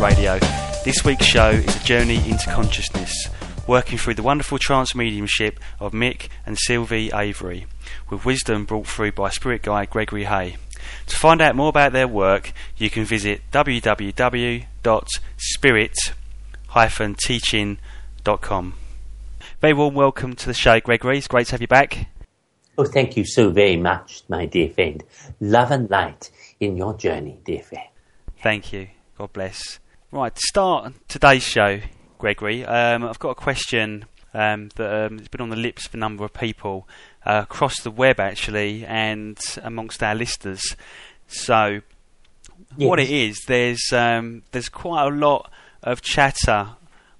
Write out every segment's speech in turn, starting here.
Radio. This week's show is a journey into consciousness, working through the wonderful trance mediumship of Mick and Sylvie Avery, with wisdom brought through by spirit guide Gregory Hay. To find out more about their work, you can visit www.spirit-teaching.com. Very warm welcome to the show, Gregory. It's great to have you back. Oh, thank you so very much, my dear friend. Love and light in your journey, dear friend. Thank you. God bless. Right, to start today's show, Gregory, um, I've got a question um, that um, has been on the lips of a number of people uh, across the web, actually, and amongst our listeners. So, yes. what it is, there's um, there's quite a lot of chatter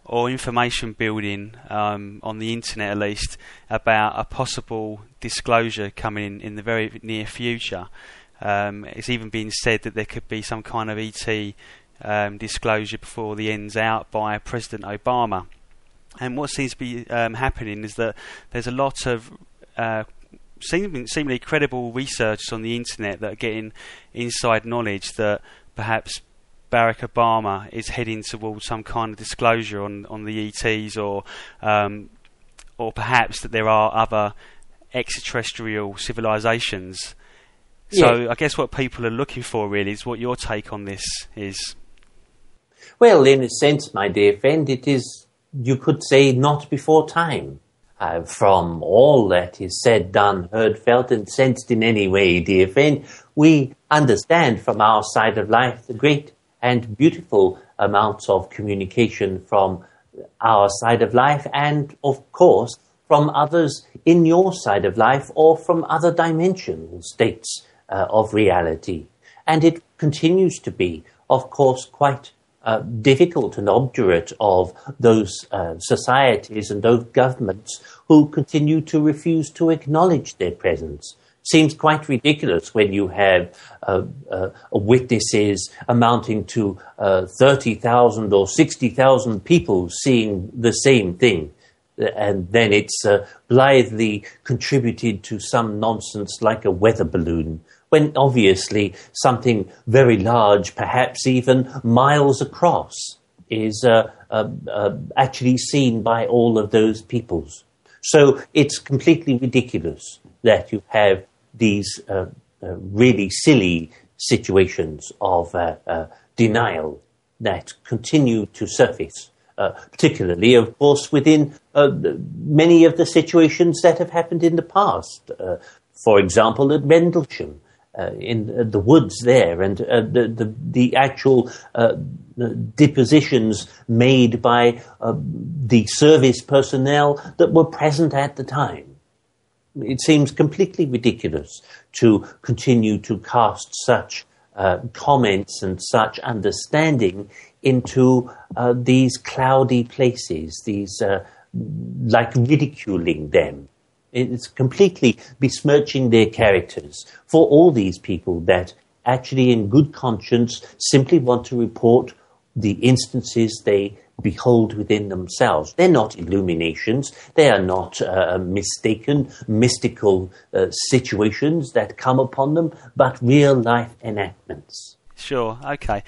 or information building um, on the internet, at least, about a possible disclosure coming in in the very near future. Um, it's even been said that there could be some kind of ET um, disclosure before the end's out by President Obama. And what seems to be um, happening is that there's a lot of uh, seemingly, seemingly credible researchers on the internet that are getting inside knowledge that perhaps Barack Obama is heading towards some kind of disclosure on, on the ETs, or um, or perhaps that there are other extraterrestrial civilizations. Yeah. So I guess what people are looking for really is what your take on this is. Well, in a sense, my dear friend, it is, you could say, not before time. Uh, from all that is said, done, heard, felt, and sensed in any way, dear friend, we understand from our side of life the great and beautiful amounts of communication from our side of life and, of course, from others in your side of life or from other dimensional states uh, of reality. And it continues to be, of course, quite uh, difficult and obdurate of those uh, societies and those governments who continue to refuse to acknowledge their presence seems quite ridiculous when you have uh, uh, witnesses amounting to uh, 30,000 or 60,000 people seeing the same thing. And then it's uh, blithely contributed to some nonsense like a weather balloon, when obviously something very large, perhaps even miles across, is uh, uh, actually seen by all of those peoples. So it's completely ridiculous that you have these uh, uh, really silly situations of uh, uh, denial that continue to surface, uh, particularly, of course, within many of the situations that have happened in the past. for example, at Rendlesham. Uh, in uh, the woods there, and uh, the, the, the actual depositions made by the service personnel that were present at the time it seems completely ridiculous to continue to cast such uh, comments and such understanding into uh, these cloudy places, these uh, like ridiculing them. It's completely besmirching their characters for all these people that actually, in good conscience, simply want to report the instances they behold within themselves. They're not illuminations. They are not uh, mistaken, mystical uh, situations that come upon them, but real life enactments. Sure. Okay.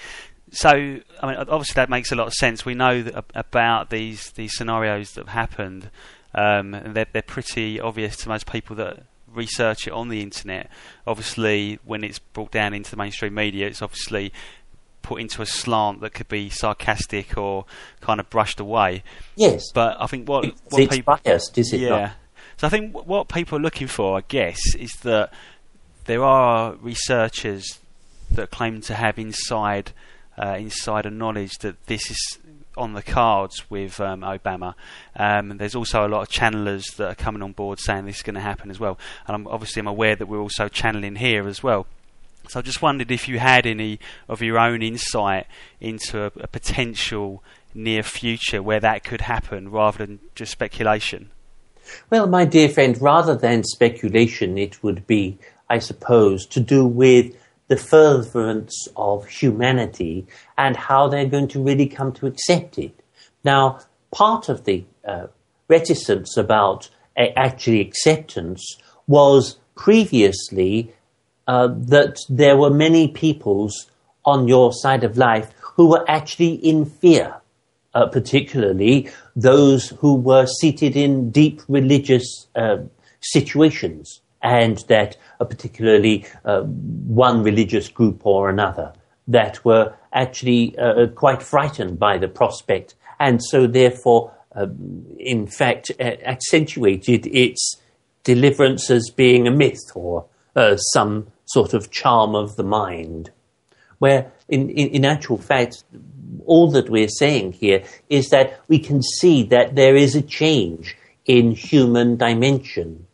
So, I mean, obviously that makes a lot of sense. We know about these these scenarios that have happened, um, and they're, they're pretty obvious to most people that research it on the internet. Obviously, when it's brought down into the mainstream media, it's obviously put into a slant that could be sarcastic or kind of brushed away. Yes. But I think what, what it's people, biased, is it yeah. Not? So I think what people are looking for, I guess, is that there are researchers that claim to have inside uh, insider knowledge that this is on the cards with um, Obama. Um, there's also a lot of channelers that are coming on board saying this is going to happen as well. And I'm, obviously, I'm aware that we're also channeling here as well. So I just wondered if you had any of your own insight into a, a potential near future where that could happen rather than just speculation. Well, my dear friend, rather than speculation, it would be, I suppose, to do with the furtherance of humanity and how they're going to really come to accept it. Now, part of the uh, reticence about actually acceptance was previously uh, that there were many peoples on your side of life who were actually in fear, uh, particularly those who were seated in deep religious uh, situations, and that uh, particularly uh, one religious group or another that were actually uh, quite frightened by the prospect, and so therefore, um, in fact, accentuated its deliverance as being a myth or uh, some sort of charm of the mind. Where, in, in, in actual fact, all that we're saying here is that we can see that there is a change in human dimension,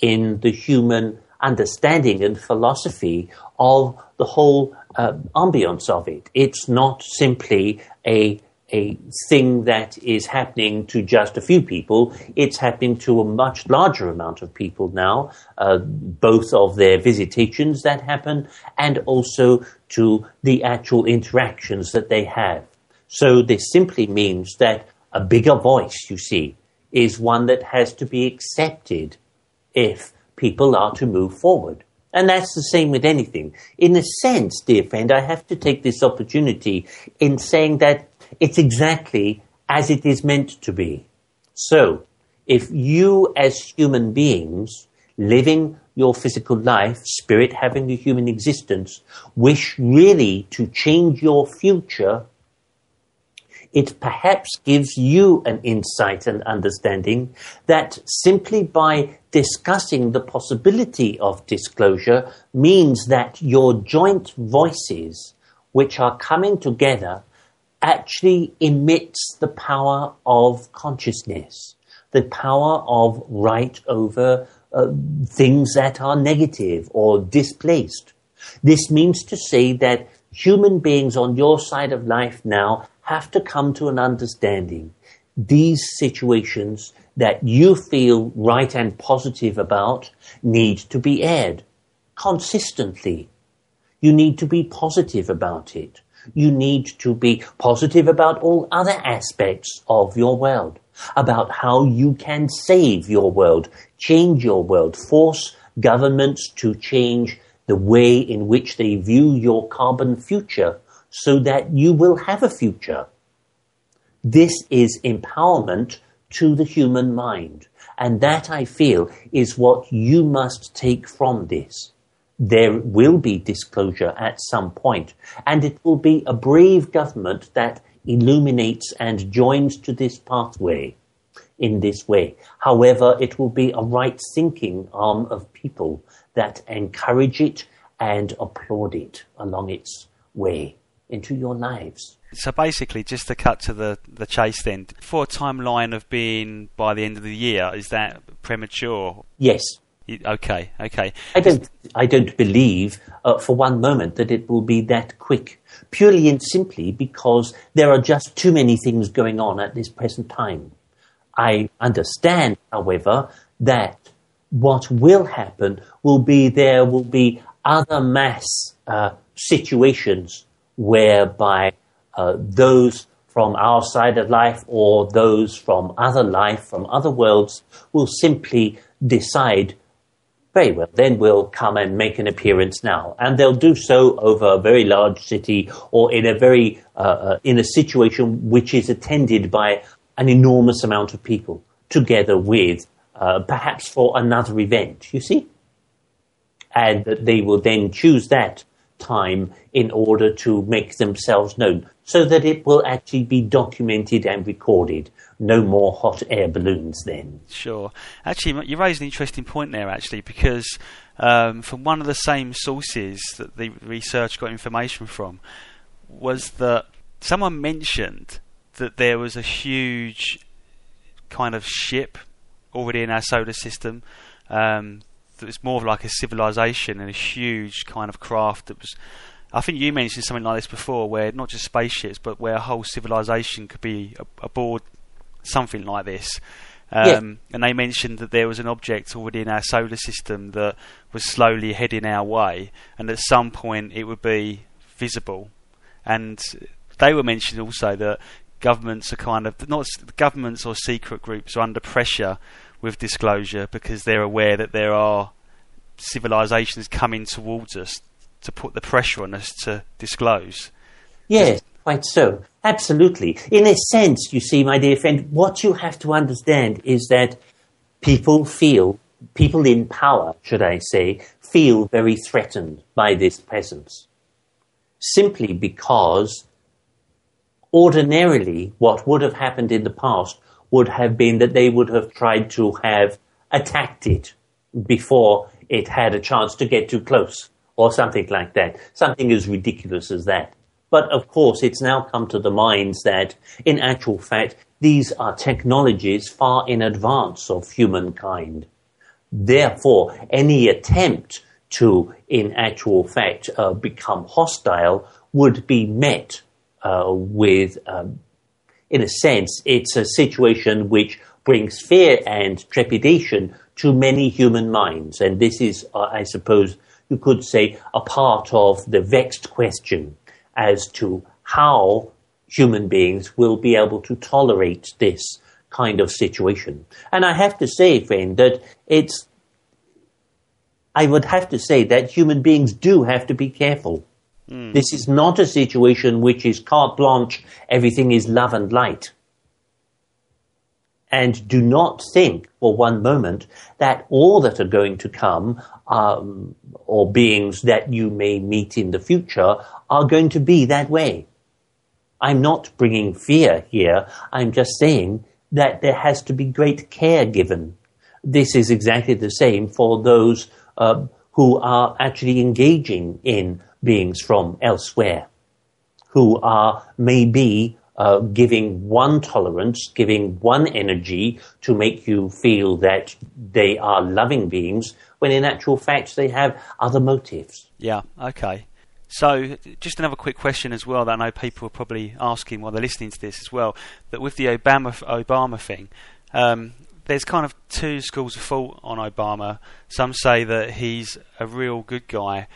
in the human understanding and philosophy of the whole uh, ambience of it. It's not simply a a thing that is happening to just a few people. It's happening to a much larger amount of people now, uh, both of their visitations that happen and also to the actual interactions that they have. So this simply means that a bigger voice, you see, is one that has to be accepted if people are to move forward. And that's the same with anything. In a sense, dear friend, I have to take this opportunity in saying that it's exactly as it is meant to be. So, if you as human beings, living your physical life, spirit having a human existence, wish really to change your future, it perhaps gives you an insight and understanding that simply by discussing the possibility of disclosure means that your joint voices, which are coming together, actually emits the power of consciousness, the power of right over uh, things that are negative or displaced. This means to say that human beings on your side of life now have to come to an understanding. These situations that you feel right and positive about need to be aired consistently. You need to be positive about it you need to be positive about all other aspects of your world, about how you can save your world, change your world, force governments to change the way in which they view your carbon future so that you will have a future. This is empowerment to the human mind. And that I feel is what you must take from this there will be disclosure at some point, and it will be a brave government that illuminates and joins to this pathway in this way. However, it will be a right thinking arm of people that encourage it and applaud it along its way into your lives. So basically, just to cut to the, the chase then, for a timeline of being by the end of the year, is that premature? Yes, Okay, okay. I don't, I don't believe uh, for one moment that it will be that quick, purely and simply because there are just too many things going on at this present time. I understand, however, that what will happen will be there will be other mass uh, situations whereby uh, those from our side of life or those from other life, from other worlds, will simply decide very well, then we'll come and make an appearance now. And they'll do so over a very large city or in a very, uh, uh, in a situation which is attended by an enormous amount of people together with, uh, perhaps for another event, you see? And that they will then choose that time in order to make themselves known so that it will actually be documented and recorded no more hot air balloons then. Sure. Actually, you raised an interesting point there, actually, because um, from one of the same sources that the research got information from was that someone mentioned that there was a huge kind of ship already in our solar system um, was more of like a civilization and a huge kind of craft that was I think you mentioned something like this before, where not just spaceships, but where a whole civilization could be aboard something like this. Um, yeah. And they mentioned that there was an object already in our solar system that was slowly heading our way, and at some point it would be visible. And they were mentioning also that governments are kind of not governments or secret groups are under pressure with disclosure because they're aware that there are civilizations coming towards us to put the pressure on us to disclose. Yes, Quite so. Absolutely. In a sense, you see, my dear friend, what you have to understand is that people feel, people in power, should I say, feel very threatened by this presence. Simply because ordinarily what would have happened in the past would have been that they would have tried to have attacked it before it had a chance to get too close or something like that. Something as ridiculous as that. But of course, it's now come to the minds that, in actual fact, these are technologies far in advance of humankind. Therefore, any attempt to, in actual fact, uh, become hostile would be met uh, with, um, in a sense, it's a situation which brings fear and trepidation to many human minds. And this is, uh, I suppose, you could say, a part of the vexed question as to how human beings will be able to tolerate this kind of situation. And I have to say, friend, that it's, I would have to say that human beings do have to be careful. Mm. This is not a situation which is carte blanche, everything is love and light. And do not think for one moment that all that are going to come, um, or beings that you may meet in the future, are going to be that way. I'm not bringing fear here. I'm just saying that there has to be great care given. This is exactly the same for those uh, who are actually engaging in beings from elsewhere, who are maybe uh, giving one tolerance, giving one energy to make you feel that they are loving beings, when in actual fact they have other motives. Yeah, okay. So, just another quick question as well that I know people are probably asking while they're listening to this as well. That with the Obama Obama thing, um, there's kind of two schools of thought on Obama. Some say that he's a real good guy,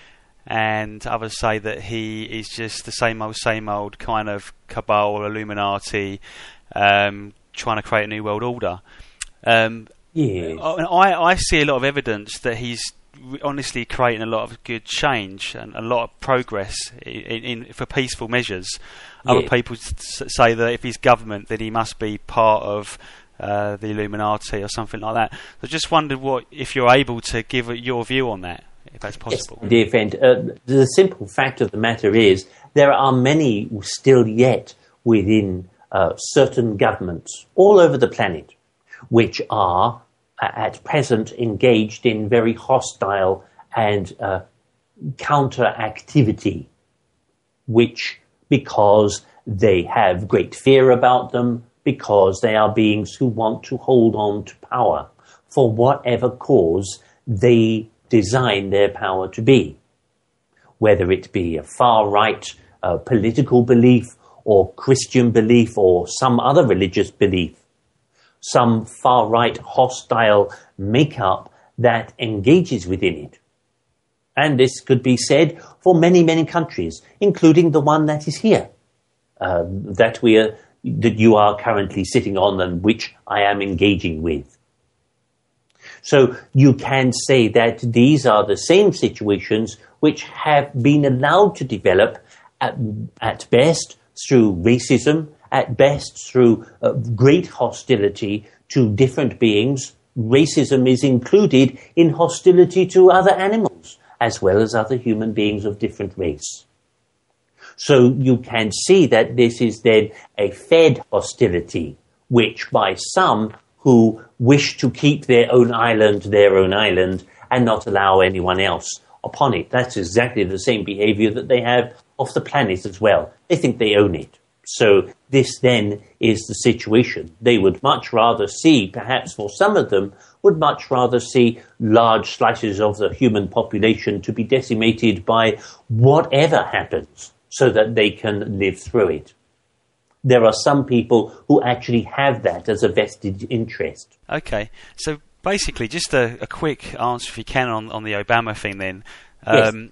and others say that he is just the same old, same old kind of cabal, Illuminati, um, trying to create a new world order. Um, yeah. I, I see a lot of evidence that he's honestly creating a lot of good change and a lot of progress in, in for peaceful measures. Yeah. Other people say that if he's government, then he must be part of uh, the Illuminati or something like that. I just wondered what if you're able to give your view on that, if that's possible. Yes, dear friend, uh, the simple fact of the matter is there are many still yet within uh, certain governments all over the planet which are at present engaged in very hostile and uh, counter activity, which because they have great fear about them, because they are beings who want to hold on to power for whatever cause they design their power to be. Whether it be a far right uh, political belief or Christian belief or some other religious belief, some far right hostile makeup that engages within it. And this could be said for many, many countries, including the one that is here, uh, that we are, that you are currently sitting on and which I am engaging with. So you can say that these are the same situations which have been allowed to develop at, at best through racism at best through uh, great hostility to different beings. Racism is included in hostility to other animals as well as other human beings of different race. So you can see that this is then a fed hostility, which by some who wish to keep their own island their own island and not allow anyone else upon it. That's exactly the same behavior that they have off the planet as well. They think they own it. So this then is the situation. They would much rather see, perhaps for some of them, would much rather see large slices of the human population to be decimated by whatever happens so that they can live through it. There are some people who actually have that as a vested interest. Okay, so basically, just a, a quick answer, if you can, on, on the Obama thing then. Um, yes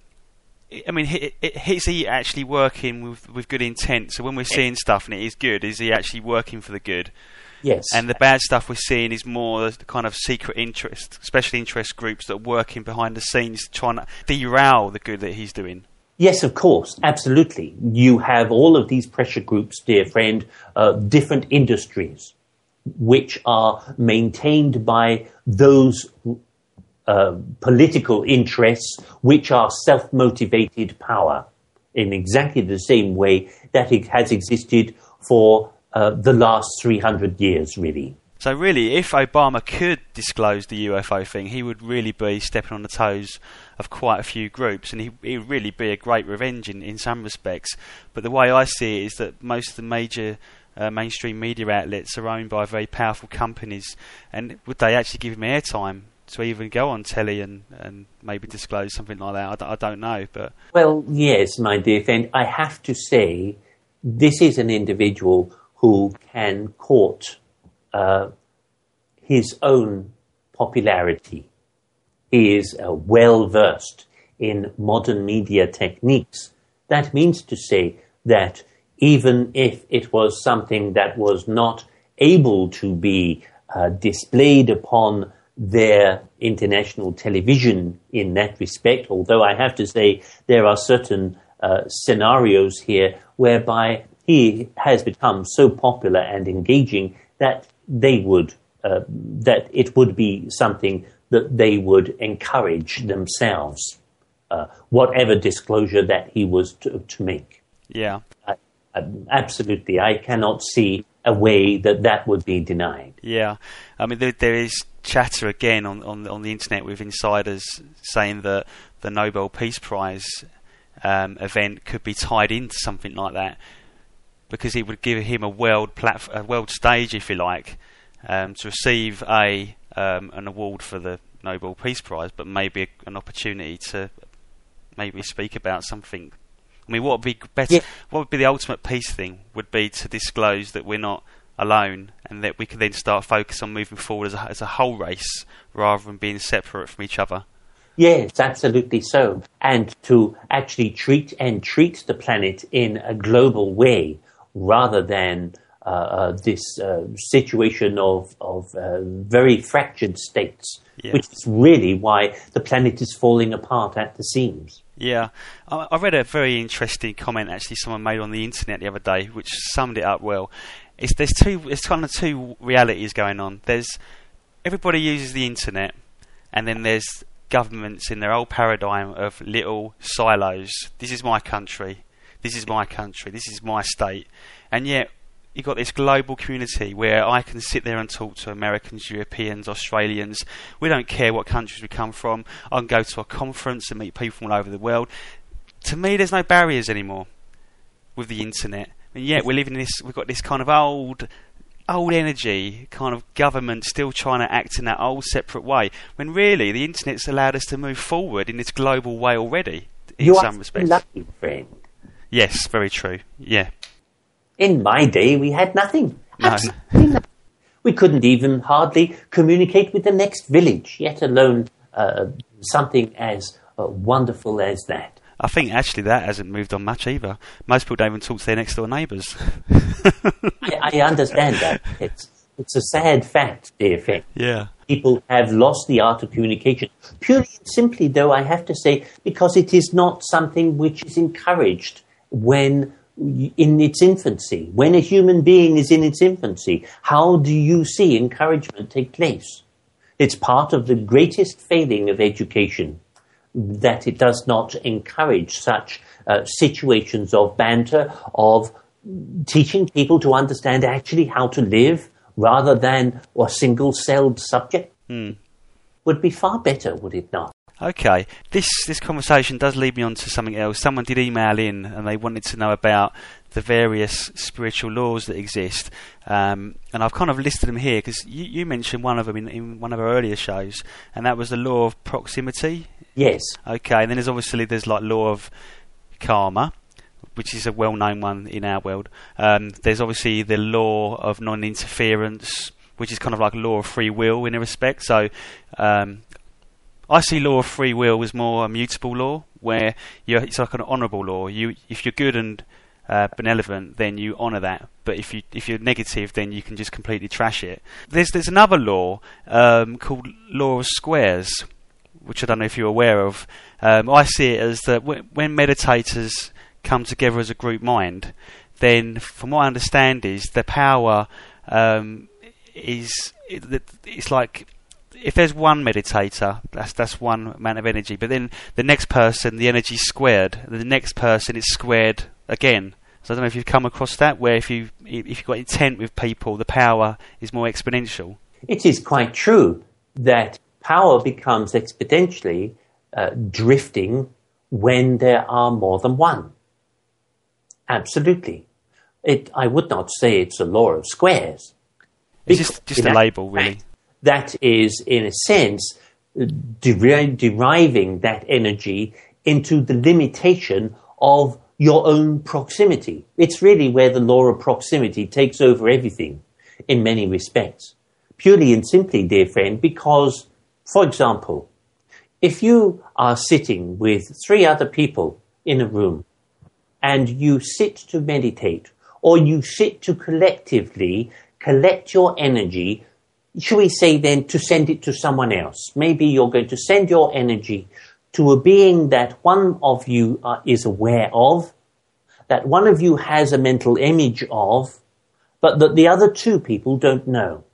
I mean, is he actually working with, with good intent? So when we're seeing stuff and it is good, is he actually working for the good? Yes. And the bad stuff we're seeing is more the kind of secret interest, special interest groups that are working behind the scenes trying to derail the good that he's doing. Yes, of course, absolutely. You have all of these pressure groups, dear friend, uh, different industries, which are maintained by those uh, political interests which are self motivated power in exactly the same way that it has existed for uh, the last 300 years, really. So, really, if Obama could disclose the UFO thing, he would really be stepping on the toes of quite a few groups, and he, he would really be a great revenge in, in some respects. But the way I see it is that most of the major uh, mainstream media outlets are owned by very powerful companies, and would they actually give him airtime to even go on telly and, and maybe disclose something like that? I d- I don't know, but well, yes, my dear friend, I have to say this is an individual who can court uh, his own popularity. He is uh, well versed in modern media techniques. That means to say that even if it was something that was not able to be uh, displayed upon their international television in that respect, although I have to say there are certain uh, scenarios here whereby he has become so popular and engaging that they would uh, that it would be something that they would encourage themselves, uh, whatever disclosure that he was to, to make. Yeah, uh, absolutely. I cannot see a way that that would be denied. Yeah, I mean there, there is chatter again on, on on the internet with insiders saying that the Nobel Peace Prize um, event could be tied into something like that because it would give him a world platform, a world stage, if you like, um, to receive a um, an award for the Nobel Peace Prize, but maybe a, an opportunity to maybe speak about something. I mean, what would be better? Yeah. What would be the ultimate peace thing? Would be to disclose that we're not alone, and that we can then start focus on moving forward as a, as a whole race rather than being separate from each other. Yes, absolutely so. And to actually treat and treat the planet in a global way rather than uh, uh, this uh, situation of, of uh, very fractured states, which is really why the planet is falling apart at the seams. Yeah, I, I read a very interesting comment actually someone made on the internet the other day, which summed it up well. It's there's two, it's kind of two realities going on. There's everybody uses the internet, and then there's governments in their old paradigm of little silos. This is my country. This is my country. This is my state. And yet, you've got this global community where I can sit there and talk to Americans, Europeans, Australians. We don't care what countries we come from. I can go to a conference and meet people from all over the world. To me, there's no barriers anymore with the internet. And yet, we're living in this. We've got this kind of old old energy kind of government still trying to act in that old separate way when really the internet's allowed us to move forward in this global way already in you some respects. Lucky friend. Yes, very true. Yeah. In my day, we had nothing. No. nothing. We couldn't even hardly communicate with the next village, yet alone uh, something as uh, wonderful as that. I think actually that hasn't moved on much either. Most people don't even talk to their next door neighbours. I, I, understand that. It's, it's a sad fact, dear friend. Yeah. People have lost the art of communication. Purely and simply, though, I have to say, because it is not something which is encouraged when in its infancy, when a human being is in its infancy, how do you see encouragement take place? It's part of the greatest failing of education that it does not encourage such uh, situations of banter, of teaching people to understand actually how to live rather than a single celled subject. Hmm. Would be far better, would it not? Okay, this this conversation does lead me on to something else. Someone did email in and they wanted to know about the various spiritual laws that exist, um, and I've kind of listed them here because you, you, mentioned one of them in, in, one of our earlier shows, and that was the law of proximity. Yes. Okay, and then there's obviously there's like law of karma, which is a well-known one in our world. Um, there's obviously the law of non-interference, which is kind of like law of free will in a respect. So um, I see law of free will as more a mutable law, where it's like an honourable law. You, if you're good and uh, benevolent, then you honour that. But if you if you're negative, then you can just completely trash it. There's there's another law um, called law of squares, which I don't know if you're aware of. Um, I see it as that w- when meditators come together as a group mind, then, from what I understand, is the power um, is it, it's like if there's one meditator, that's that's one amount of energy. But then the next person, the energy is squared. And the next person, it's squared again. So I don't know if you've come across that, where if you if you've got intent with people, the power is more exponential. It is quite true that power becomes exponentially uh, drifting when there are more than one. Absolutely. It, I would not say it's a law of squares. It's just, just a label, really. That is, in a sense, deri- deriving that energy into the limitation of your own proximity. It's really where the law of proximity takes over everything in many respects. Purely and simply, dear friend, because, for example, if you are sitting with three other people in a room and you sit to meditate or you sit to collectively collect your energy, should we say then to send it to someone else? Maybe you're going to send your energy to a being that one of you uh, is aware of, that one of you has a mental image of, but that the other two people don't know.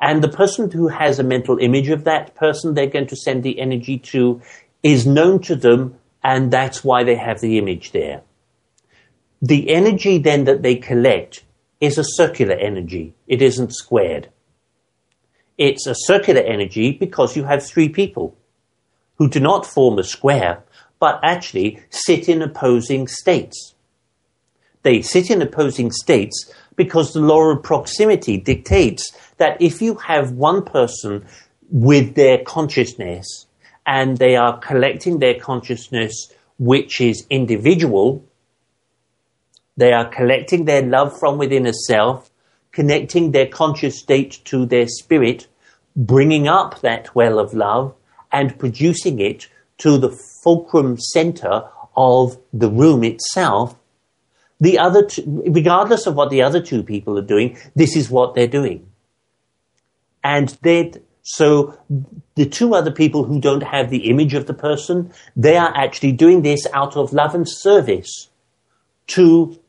And the person who has a mental image of that person they're going to send the energy to is known to them, and that's why they have the image there. The energy then that they collect is a circular energy. It isn't squared. It's a circular energy because you have three people who do not form a square, but actually sit in opposing states. They sit in opposing states because the law of proximity dictates that if you have one person with their consciousness and they are collecting their consciousness, which is individual, they are collecting their love from within a self, connecting their conscious state to their spirit, bringing up that well of love, and producing it to the fulcrum center of the room itself. The other, regardless of what the other two people are doing, this is what they're doing. And they, so the two other people who don't have the image of the person, they are actually doing this out of love and service to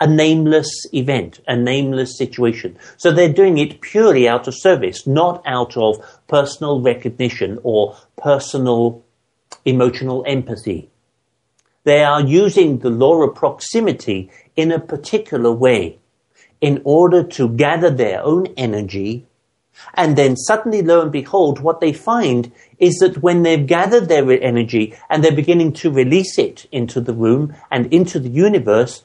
a nameless event, a nameless situation. So they're doing it purely out of service, not out of personal recognition or personal emotional empathy. They are using the law of proximity in a particular way in order to gather their own energy. And then suddenly, lo and behold, what they find is that when they've gathered their energy and they're beginning to release it into the room and into the universe,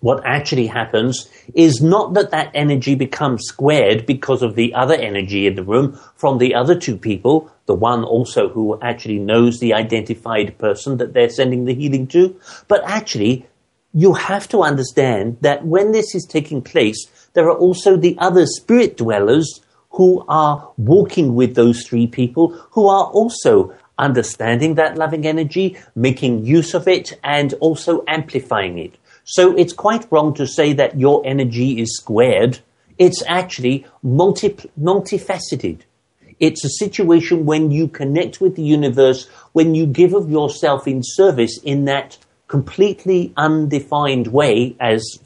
what actually happens is not that that energy becomes squared because of the other energy in the room from the other two people, the one also who actually knows the identified person that they're sending the healing to, but actually you have to understand that when this is taking place, there are also the other spirit dwellers who are walking with those three people who are also understanding that loving energy, making use of it, and also amplifying it. So it's quite wrong to say that your energy is squared. It's actually multi, multifaceted. It's a situation when you connect with the universe, when you give of yourself in service in that completely undefined way as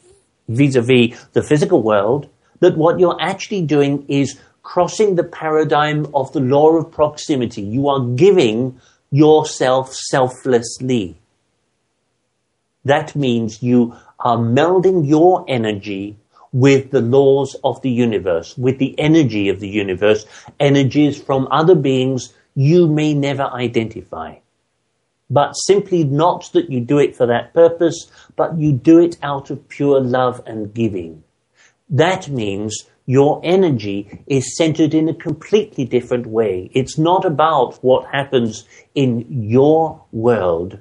vis-a-vis the physical world, that what you're actually doing is crossing the paradigm of the law of proximity. You are giving yourself selflessly. That means you are melding your energy with the laws of the universe, with the energy of the universe, energies from other beings you may never identify. But simply not that you do it for that purpose, but you do it out of pure love and giving. That means your energy is centered in a completely different way. It's not about what happens in your world,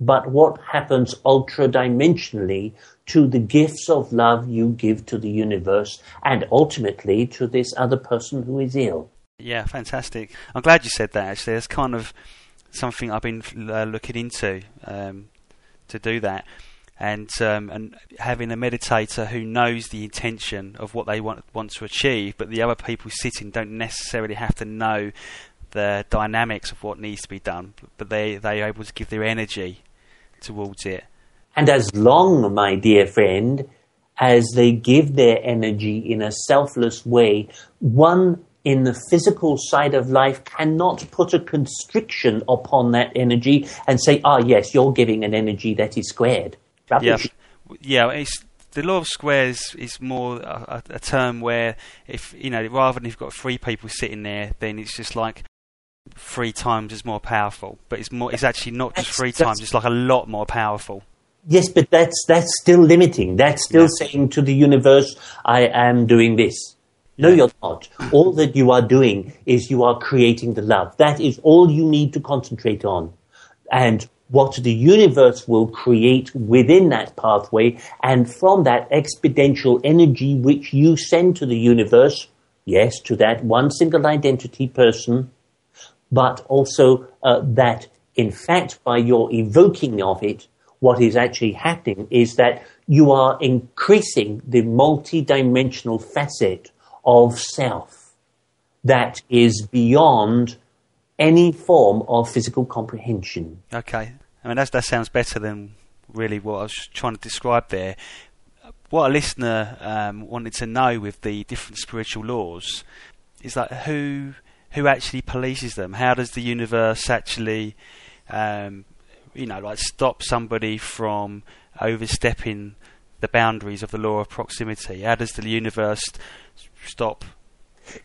but what happens ultra dimensionally to the gifts of love you give to the universe and ultimately to this other person who is ill. Yeah, fantastic. I'm glad you said that actually. That's kind of something I've been uh, looking into um, to do that. And um, and having a meditator who knows the intention of what they want want to achieve, but the other people sitting don't necessarily have to know the dynamics of what needs to be done, but they they are able to give their energy towards it. And as long, my dear friend, as they give their energy in a selfless way, one in the physical side of life cannot put a constriction upon that energy and say, ah, yes, you're giving an energy that is squared. Yeah, yeah. It's the law of squares is more a, a, term where if you know rather than you've got three people sitting there, then it's just like three times as more powerful. But it's more. It's actually not just three times. It's like a lot more powerful. Yes, but that's that's still limiting. That's still yeah. saying to the universe, "I am doing this." No, you're not. All that you are doing is you are creating the love. That is all you need to concentrate on. And what the universe will create within that pathway, and from that exponential energy which you send to the universe, yes, to that one single identity person, but also uh, that, in fact, by your evoking of it, what is actually happening is that you are increasing the multi-dimensional facet of self that is beyond any form of physical comprehension. Okay. I mean, that, that sounds better than really what I was trying to describe there. What a listener um, wanted to know with the different spiritual laws is that who who actually polices them. How does the universe actually, um, you know, like stop somebody from overstepping the boundaries of the law of proximity? How does the universe stop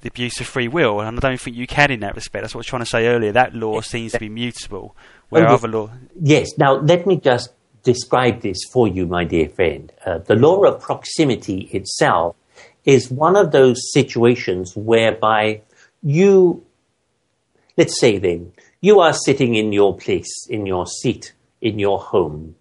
the abuse of free will, and I don't think you can in that respect. That's what I was trying to say earlier. That law seems to be mutable, where oh, other law. Yes. Now let me just describe this for you, my dear friend. Uh, the law of proximity itself is one of those situations whereby you, let's say then, you are sitting in your place, in your seat, in your home,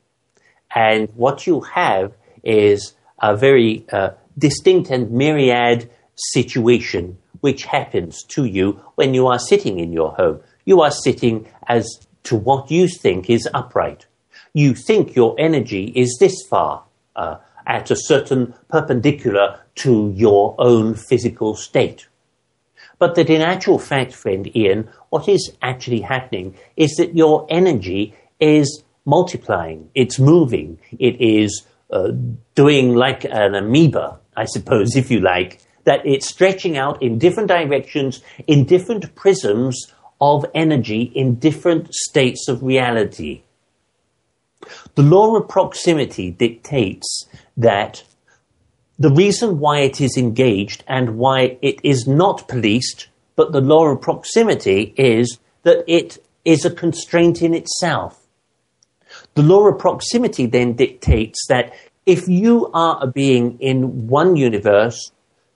and what you have is a very uh, distinct and myriad situation which happens to you when you are sitting in your home. You are sitting as to what you think is upright. You think your energy is this far uh, at a certain perpendicular to your own physical state. But that in actual fact, friend Ian, what is actually happening is that your energy is multiplying, it's moving, it is uh, doing like an amoeba, I suppose, if you like, that it's stretching out in different directions, in different prisms of energy, in different states of reality. The law of proximity dictates that the reason why it is engaged and why it is not policed, but the law of proximity is that it is a constraint in itself. The law of proximity then dictates that if you are a being in one universe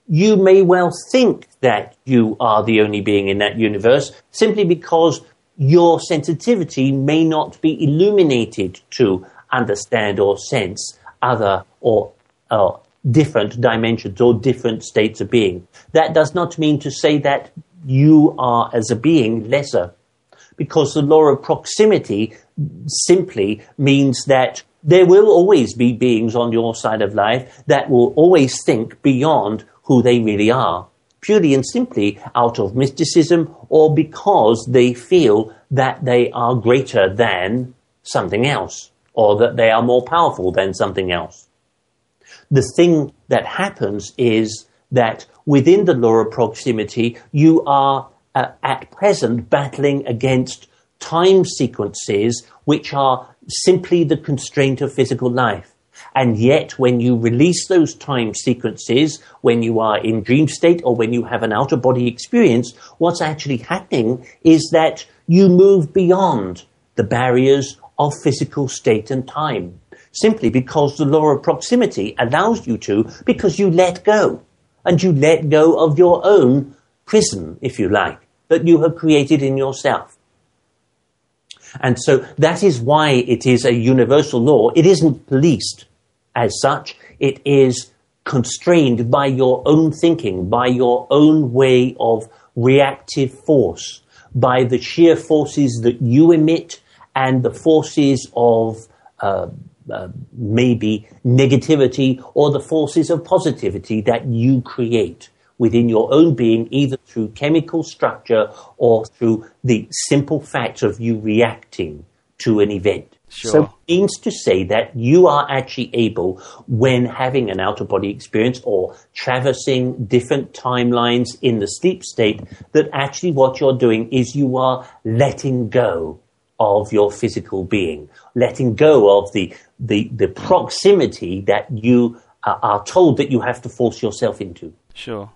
you may well think that you are the only being in that universe simply because your sensitivity may not be illuminated to understand or sense other or uh, different dimensions or different states of being. That does not mean to say that you are as a being lesser because the law of proximity simply means that there will always be beings on your side of life that will always think beyond who they really are, purely and simply out of mysticism or because they feel that they are greater than something else or that they are more powerful than something else. The thing that happens is that within the law of proximity, you are uh, at present battling against time sequences which are simply the constraint of physical life. And yet, when you release those time sequences, when you are in dream state or when you have an outer body experience, what's actually happening is that you move beyond the barriers of physical state and time. Simply because the law of proximity allows you to, because you let go. And you let go of your own prison, if you like, that you have created in yourself. And so that is why it is a universal law. It isn't policed as such. It is constrained by your own thinking, by your own way of reactive force, by the sheer forces that you emit and the forces of uh, uh, maybe negativity or the forces of positivity that you create within your own being, either through chemical structure or through the simple fact of you reacting to an event. Sure. So it means to say that you are actually able, when having an out of body experience or traversing different timelines in the sleep state, that actually what you're doing is you are letting go of your physical being, letting go of the, the, the proximity that you uh, are told that you have to force yourself into. Sure.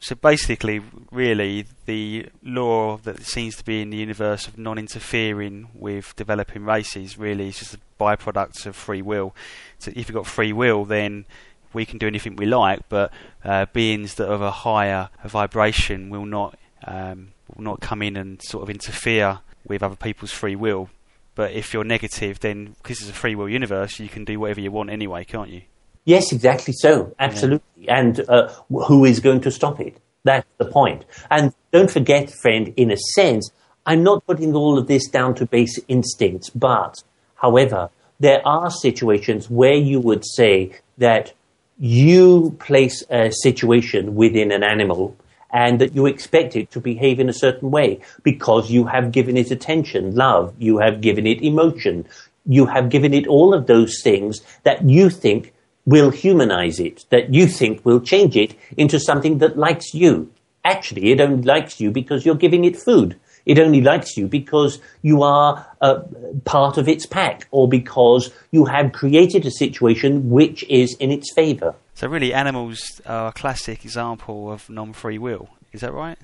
So basically, really, the law that seems to be in the universe of non-interfering with developing races really is just a byproduct of free will. So if you've got free will, then we can do anything we like, but uh, beings that are of a higher vibration will not um, will not come in and sort of interfere with other people's free will. But if you're negative, then because it's a free will universe, you can do whatever you want anyway, can't you? Yes, exactly so. Absolutely. Yeah. And uh, who is going to stop it? That's the point. And don't forget, friend, in a sense, I'm not putting all of this down to base instincts, but, however, there are situations where you would say that you place a situation within an animal and that you expect it to behave in a certain way because you have given it attention, love, you have given it emotion, you have given it all of those things that you think will humanize it, that you think will change it into something that likes you. Actually, it only likes you because you're giving it food. It only likes you because you are a part of its pack or because you have created a situation which is in its favor. So, really, animals are a classic example of non free will. Is that right?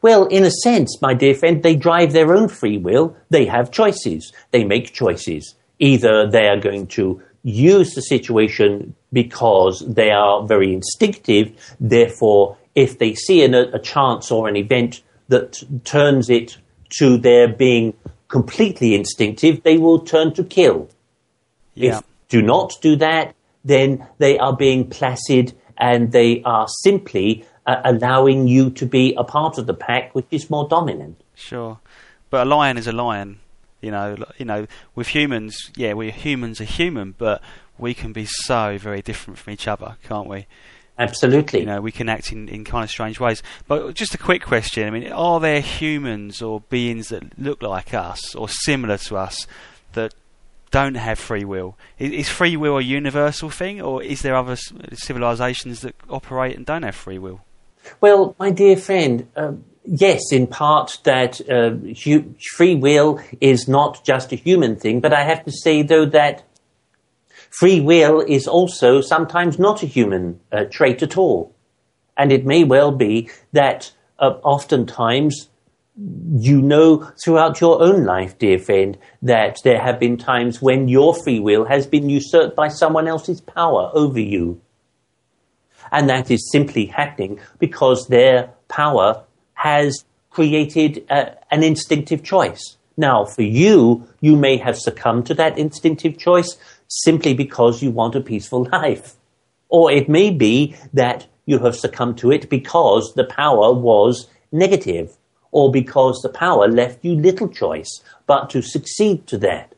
Well, in a sense, my dear friend, they drive their own free will. They have choices. They make choices. Either they are going to use the situation because they are very instinctive. Therefore, if they see an, a chance or an event that turns it to their being completely instinctive, they will turn to kill. Yeah. If do not do that, then they are being placid and they are simply uh, allowing you to be a part of the pack which is more dominant. Sure. But a lion is a lion. You know, you know, with humans, yeah, we humans are human, but we can be so very different from each other, can't we? Absolutely. You know, we can act in, in kind of strange ways. But just a quick question: I mean, are there humans or beings that look like us or similar to us that don't have free will? Is, free will a universal thing, or is there other civilizations that operate and don't have free will? Well, my dear friend. Um, yes, in part that uh, hu- free will is not just a human thing, but I have to say though that free will is also sometimes not a human uh, trait at all. And it may well be that uh, oftentimes you know throughout your own life, dear friend, that there have been times when your free will has been usurped by someone else's power over you. And that is simply happening because their power has created a, an instinctive choice. Now, for you, you may have succumbed to that instinctive choice simply because you want a peaceful life. Or it may be that you have succumbed to it because the power was negative, or because the power left you little choice but to succeed to that.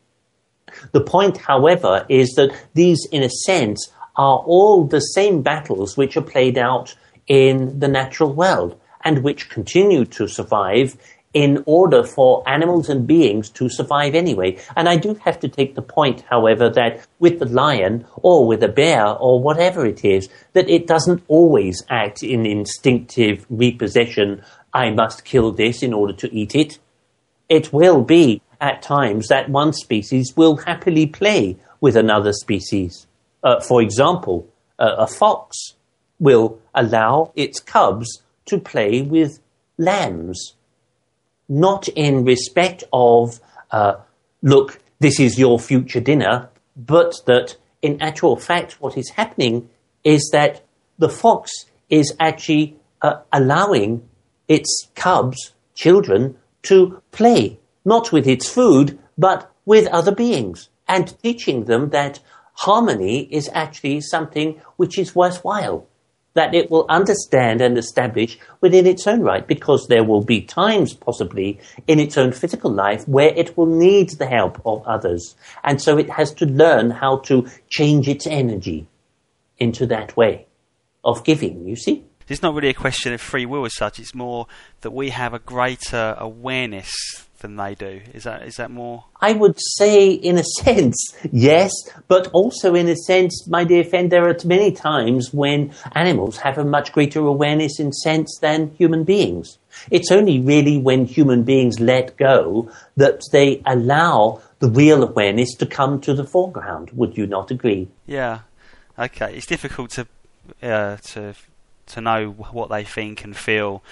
The point, however, is that these, in a sense, are all the same battles which are played out in the natural world and which continue to survive in order for animals and beings to survive anyway. And I do have to take the point, however, that with the lion or with a bear or whatever it is, that it doesn't always act in instinctive repossession. I must kill this in order to eat it. It will be at times that one species will happily play with another species. Uh, for example, uh, a fox will allow its cubs to play with lambs, not in respect of, uh, look, this is your future dinner, but that in actual fact, what is happening is that the fox is actually uh, allowing its cubs, children, to play, not with its food, but with other beings, and teaching them that harmony is actually something which is worthwhile that it will understand and establish within its own right because there will be times possibly in its own physical life where it will need the help of others. And so it has to learn how to change its energy into that way of giving, you see? It's not really a question of free will as such. It's more that we have a greater awareness than they do. Is that is that more? I would say, in a sense, yes, but also in a sense, my dear friend, there are many times when animals have a much greater awareness in sense than human beings. It's only really when human beings let go that they allow the real awareness to come to the foreground. Would you not agree? Yeah. Okay. It's difficult to uh, to to know what they think and feel.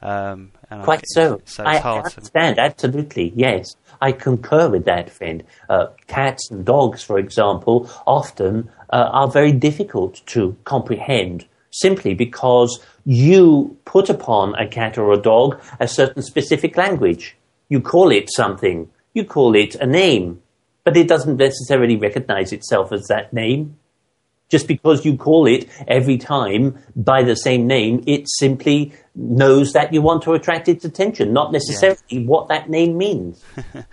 Um, and Quite so. So I hard to. understand, absolutely, yes. I concur with that, friend. Uh, cats and dogs, for example, often uh, are very difficult to comprehend simply because you put upon a cat or a dog a certain specific language. You call it something, you call it a name, but it doesn't necessarily recognize itself as that name. Just because you call it every time by the same name, it simply knows that you want to attract its attention, not necessarily what that name means.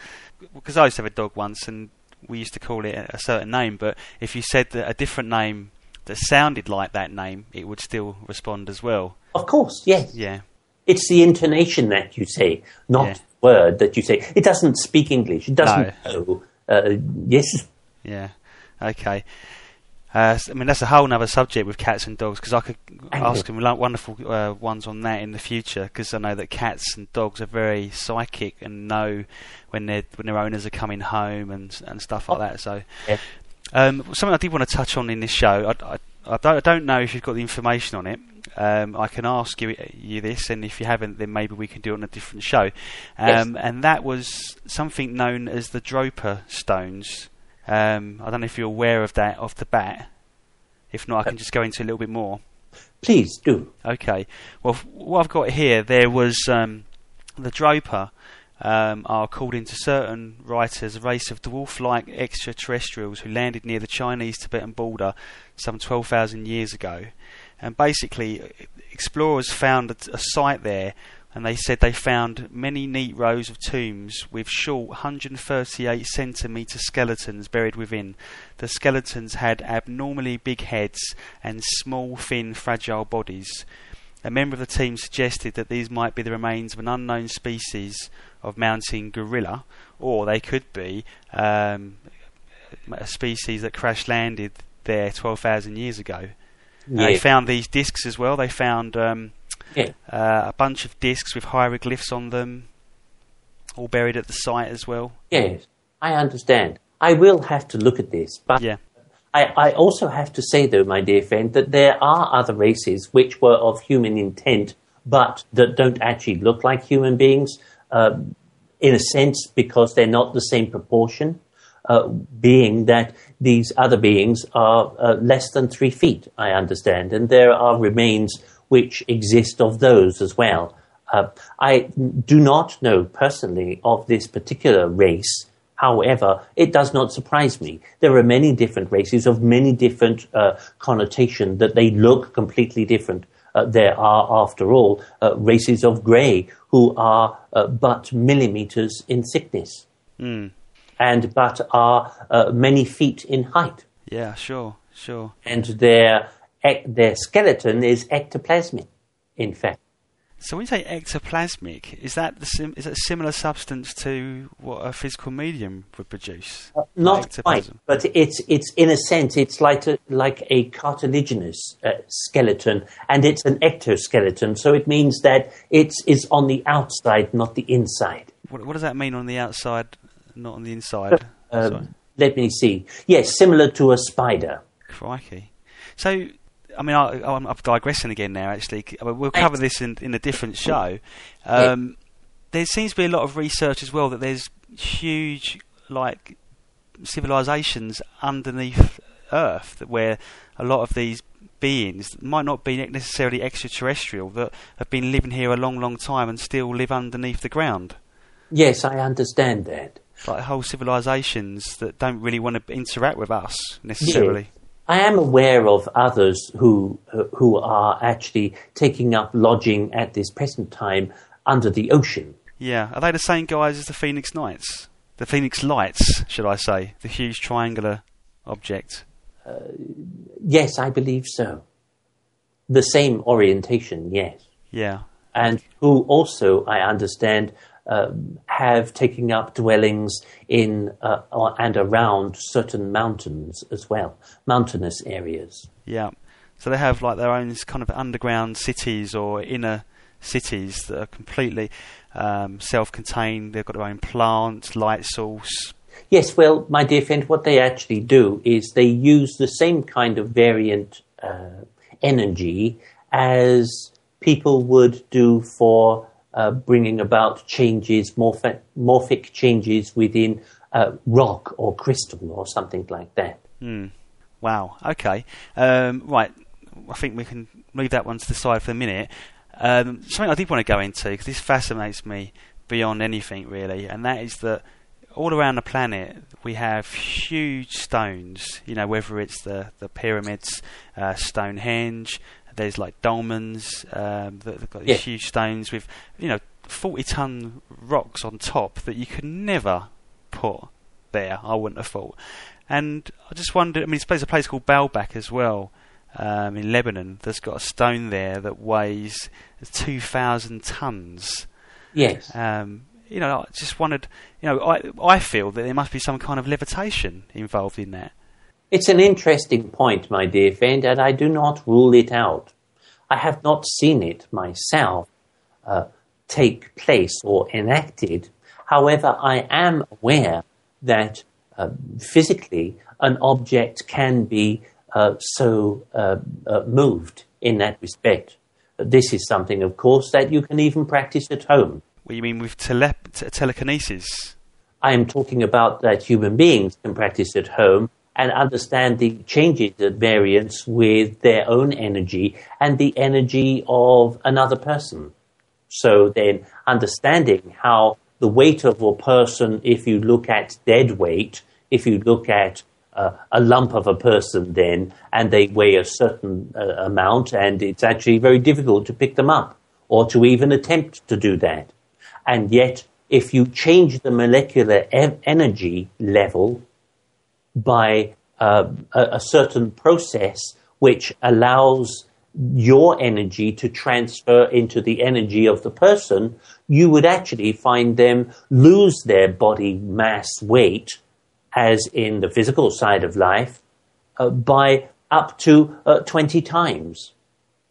Because I used to have a dog once, and we used to call it a, certain name. But if you said a different name that sounded like that name, it would still respond as well. Of course, yes. Yeah. It's the intonation that you say, not Yeah. the word that you say. It doesn't speak English. It doesn't know. Uh, yes, Yeah. Okay. Uh, I mean, that's a whole other subject with cats and dogs because I could ask them lo- wonderful uh, ones on that in the future because I know that cats and dogs are very psychic and know when their when their owners are coming home and and stuff like that. So, Yeah. um, something I did want to touch on in this show, I, I, I, don't, I don't know if you've got the information on it. Um, I can ask you, you this, and if you haven't, then maybe we can do it on a different show. Um, And that was something known as the Dropa stones. Um, I don't know if you're aware of that off the bat. If not, I can just go into a little bit more. please do. Okay. Well, f- what I've got here, there was um, the Dropa. Um, are according to certain writers a race of dwarf-like extraterrestrials who landed near the Chinese-Tibetan border some 12,000 years ago. And basically, explorers found a, a site there, and they said they found many neat rows of tombs with short 138 centimetre skeletons buried within. The skeletons had abnormally big heads and small, thin, fragile bodies. A member of the team suggested that these might be the remains of an unknown species of mountain gorilla, or they could be um, a species that crash landed there 12,000 years ago. Uh, They found these discs as well. They found um, Yeah. uh, a bunch of discs with hieroglyphs on them, all buried at the site as well. Yes, I understand. I will have to look at this, but Yeah, I, I also have to say, though, my dear friend, that there are other races which were of human intent, but that don't actually look like human beings, uh, in a sense, because they're not the same proportion. Uh, being that these other beings are uh, less than three feet, I understand, and there are remains which exist of those as well. Uh, I do not know personally of this particular race. However, it does not surprise me. There are many different races of many different uh, connotation that they look completely different. Uh, there are, after all, uh, races of grey who are uh, but millimeters in thickness mm. and but are uh, many feet in height. yeah, sure, sure. And their, their skeleton is ectoplasmic, in fact. So when you say ectoplasmic, is that the sim- is that a similar substance to what a physical medium would produce? Not quite, but it's it's in a sense it's like a like a cartilaginous uh, skeleton, and it's an ectoskeleton. So it means that it's is on the outside, not the inside. What, what does that mean on the outside, not on the inside? Um, let me see. Yes, similar to a spider. Crikey. So, I mean, I, I'm, I'm digressing again now. Actually, C- I mean, we'll cover this in, in a different show. Um, There seems to be a lot of research as well that there's huge, like, civilizations underneath Earth where a lot of these beings might not be necessarily extraterrestrial that have been living here a long, long time and still live underneath the ground. Yes, I understand that. Like whole civilizations that don't really want to interact with us necessarily. I am aware of others who uh, who are actually taking up lodging at this present time under the ocean. Yeah, are they the same guys as the Phoenix Knights? The Phoenix Lights, should I say? The huge triangular object. Yes, I believe so. the same orientation, yes. Yeah. And who also, I understand, um, have taken up dwellings in uh, and around certain mountains as well, mountainous areas. Yeah. So they have like their own kind of underground cities or inner cities that are completely um, self-contained. They've got their own plant, light source. Yes, well, my dear friend, what they actually do is they use the same kind of variant uh, energy as people would do for uh, bringing about changes, morphic, morphic changes within uh, rock or crystal or something like that. Mm. Wow. Okay. Um, right. I think we can leave that one to the side for a minute. Um, something I did want to go into because this fascinates me beyond anything really, and that is that all around the planet we have huge stones. You know, whether it's the the pyramids, uh, Stonehenge, there's like dolmens um, that have got these yeah. huge stones with you know 40 ton rocks on top that you could never put there. I wouldn't have thought. And I just wondered. I mean, there's a place called Baalbek as well um, in Lebanon that's got a stone there that weighs 2,000 tons. Yes. Um, you know, I just wondered. You know, I I feel that there must be some kind of levitation involved in that. It's an interesting point, my dear friend, and I do not rule it out. I have not seen it myself uh, take place or enacted. However, I am aware that uh, physically an object can be uh, so uh, uh, moved in that respect. This is something, of course, that you can even practice at home. What you mean with tele- t- telekinesis? I am talking about that human beings can practice at home and understand the changes at variance with their own energy and the energy of another person. So then understanding how the weight of a person, if you look at dead weight, if you look at uh, a lump of a person then, and they weigh a certain uh, amount, and it's actually very difficult to pick them up or to even attempt to do that. And yet, if you change the molecular e- energy level by uh, a, a certain process which allows your energy to transfer into the energy of the person, you would actually find them lose their body mass weight, as in the physical side of life, uh, by up to uh, 20 times.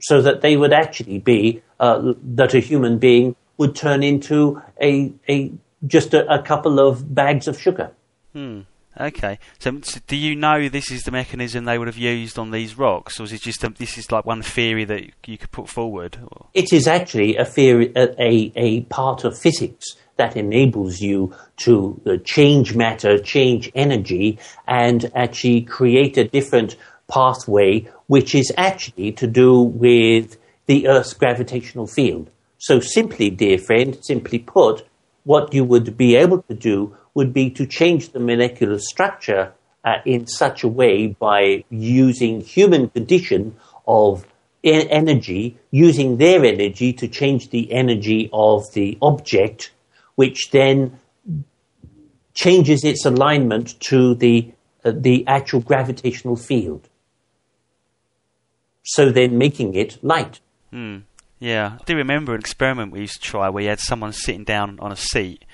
So that they would actually be, uh, that a human being would turn into a, a just a, a couple of bags of sugar. Hmm. Okay, so, so, do you know this is the mechanism they would have used on these rocks, or is it just a, this is like one theory that you could put forward? Or? It is actually a theory, a, a, a part of physics that enables you to uh, change matter, change energy, and actually create a different pathway, which is actually to do with the Earth's gravitational field. So simply, dear friend, simply put, what you would be able to do would be to change the molecular structure uh, in such a way by using human condition of e- energy, using their energy to change the energy of the object, which then changes its alignment to the uh, the actual gravitational field. So then making it light. Hmm. Yeah, I do remember an experiment we used to try where you had someone sitting down on a seat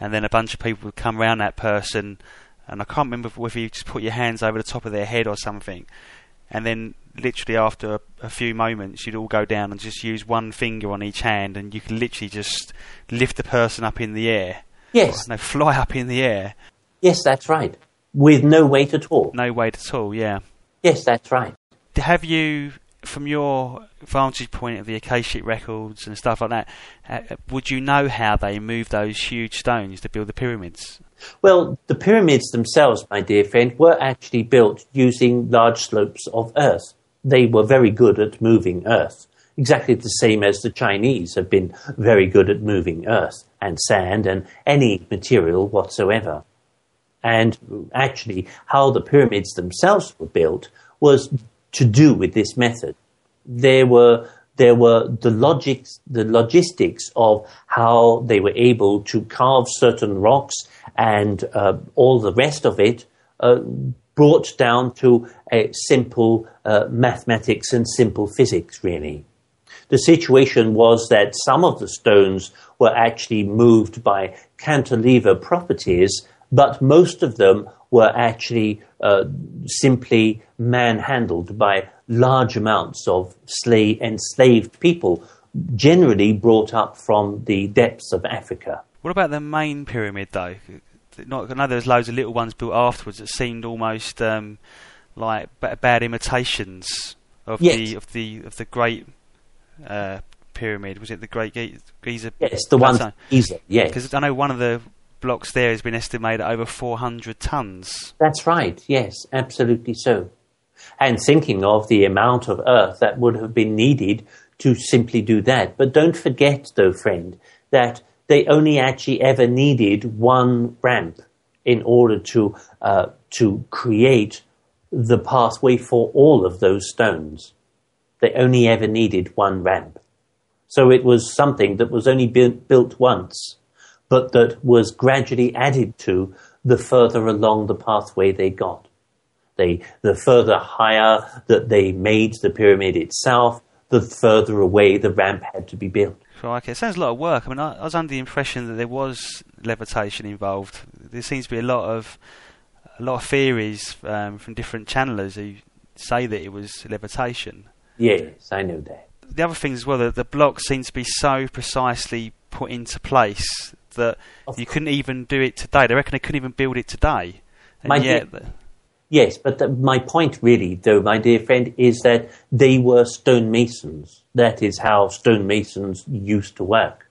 and then a bunch of people would come around that person, and I can't remember whether you just put your hands over the top of their head or something, and then literally after a, a few moments, you'd all go down and just use one finger on each hand, and you could literally just lift the person up in the air. Yes. no, fly up in the air. Yes, that's right. With no weight at all. No weight at all. Yeah. Yes, that's right. Have you from your vantage point of the Akashic records and stuff like that, uh, would you know how they moved those huge stones to build the pyramids? Well, the pyramids themselves, my dear friend, were actually built using large slopes of earth. They were very good at moving earth, exactly the same as the Chinese have been very good at moving earth and sand and any material whatsoever. And actually, how the pyramids themselves were built was to do with this method. There were there were the logics, the logistics of how they were able to carve certain rocks and uh, all the rest of it, uh, brought down to a simple uh, mathematics and simple physics, really. The situation was that some of the stones were actually moved by cantilever properties, but most of them were actually uh, simply manhandled by large amounts of slave, enslaved people, generally brought up from the depths of Africa. What about the main pyramid, though? Not, I know there's loads of little ones built afterwards that seemed almost um, like bad imitations of yes. the of the of the great uh, pyramid. Was it the Great Giza? Yes, the one Giza. Yes, because I know one of the blocks there has been estimated at over 400 tons. That's right. Yes, absolutely so. And thinking of the amount of earth that would have been needed to simply do that. But don't forget, though, friend, that they only actually ever needed one ramp in order to uh, to create the pathway for all of those stones. They only ever needed one ramp. So it was something that was only built once but that was gradually added to the further along the pathway they got. They, the further higher that they made the pyramid itself, the further away the ramp had to be built. Okay, it sounds a lot of work. I mean, I, I was under the impression that there was levitation involved. There seems to be a lot of a lot of theories um, from different channelers who say that it was levitation. Yes, I know that. The other thing as well, that the blocks seem to be so precisely put into place that you couldn't even do it today. They reckon they couldn't even build it today. And my yet, dear, yes, but the, my point really, though, my dear friend, is that they were stonemasons. That is how stonemasons used to work.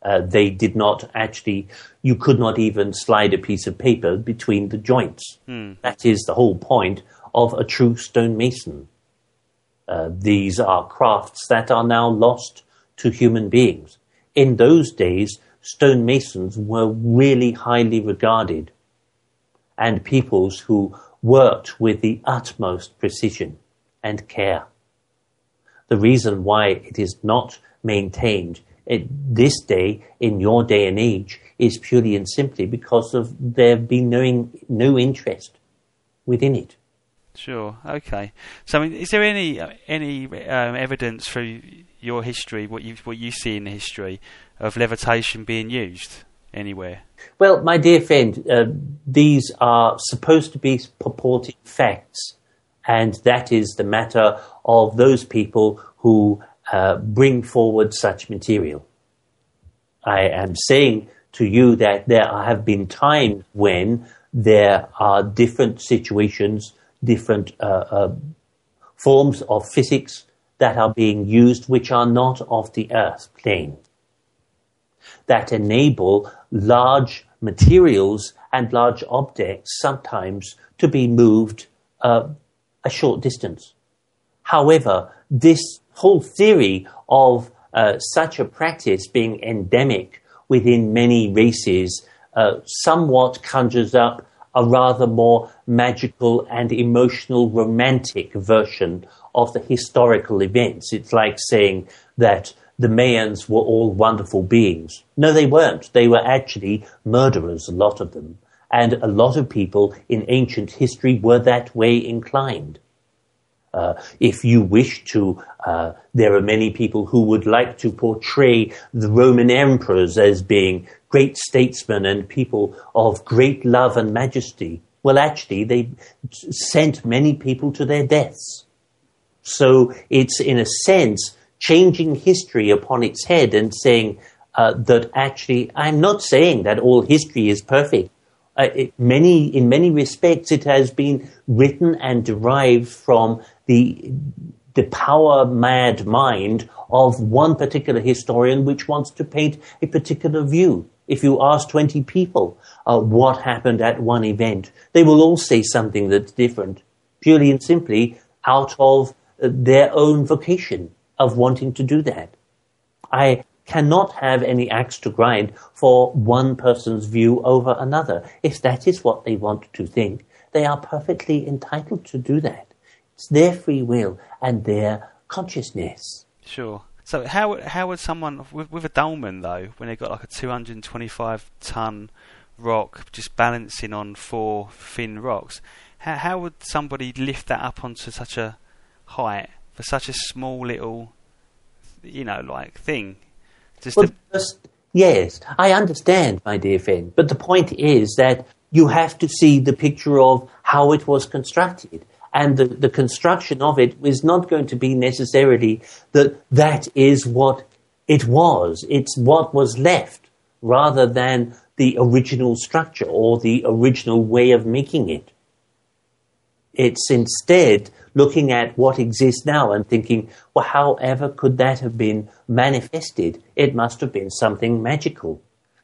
Uh, they did not actually, you could not even slide a piece of paper between the joints. Hmm. That is the whole point of a true stonemason. Uh, these are crafts that are now lost to human beings. In those days, stonemasons were really highly regarded and peoples who worked with the utmost precision and care. The reason why it is not maintained at this day, in your day and age, is purely and simply because of there being no, no interest within it. Sure. Okay. So, I mean, is there any any um, evidence through your history, what you what you see in history of levitation being used anywhere? Well, my dear friend, uh, these are supposed to be purported facts, and that is the matter of those people who uh, bring forward such material. I am saying to you that there have been times when there are different situations, different uh, uh forms of physics that are being used which are not of the earth plane that enable large materials and large objects sometimes to be moved uh, a short distance. However, this whole theory of uh, such a practice being endemic within many races uh, somewhat conjures up a rather more magical and emotional romantic version of the historical events. It's like saying that the Mayans were all wonderful beings. No, they weren't. They were actually murderers, a lot of them. And a lot of people in ancient history were that way inclined. Uh, if you wish to, uh, there are many people who would like to portray the Roman emperors as being great statesmen and people of great love and majesty. Well, actually, they sent many people to their deaths. So it's, in a sense, changing history upon its head and saying uh, that actually, I'm not saying that all history is perfect. Uh, it, many, in many respects, it has been written and derived from the the power mad mind of one particular historian which wants to paint a particular view. If you ask 20 people uh, what happened at one event, they will all say something that's different, purely and simply out of uh, their own vocation of wanting to do that. I cannot have any axe to grind for one person's view over another. If that is what they want to think, they are perfectly entitled to do that. It's their free will and their consciousness. Sure. So how how would someone with, with a dolmen though, when they've got like a 225 ton rock just balancing on four thin rocks, how, how would somebody lift that up onto such a height for such a small little, you know, like thing? Just Well, just- yes, I understand, my dear friend. But the point is that you have to see the picture of how it was constructed. And the, the construction of it is not going to be necessarily that that is what it was. It's what was left rather than the original structure or the original way of making it. It's instead looking at what exists now and thinking, well, however could that have been manifested? It must have been something magical.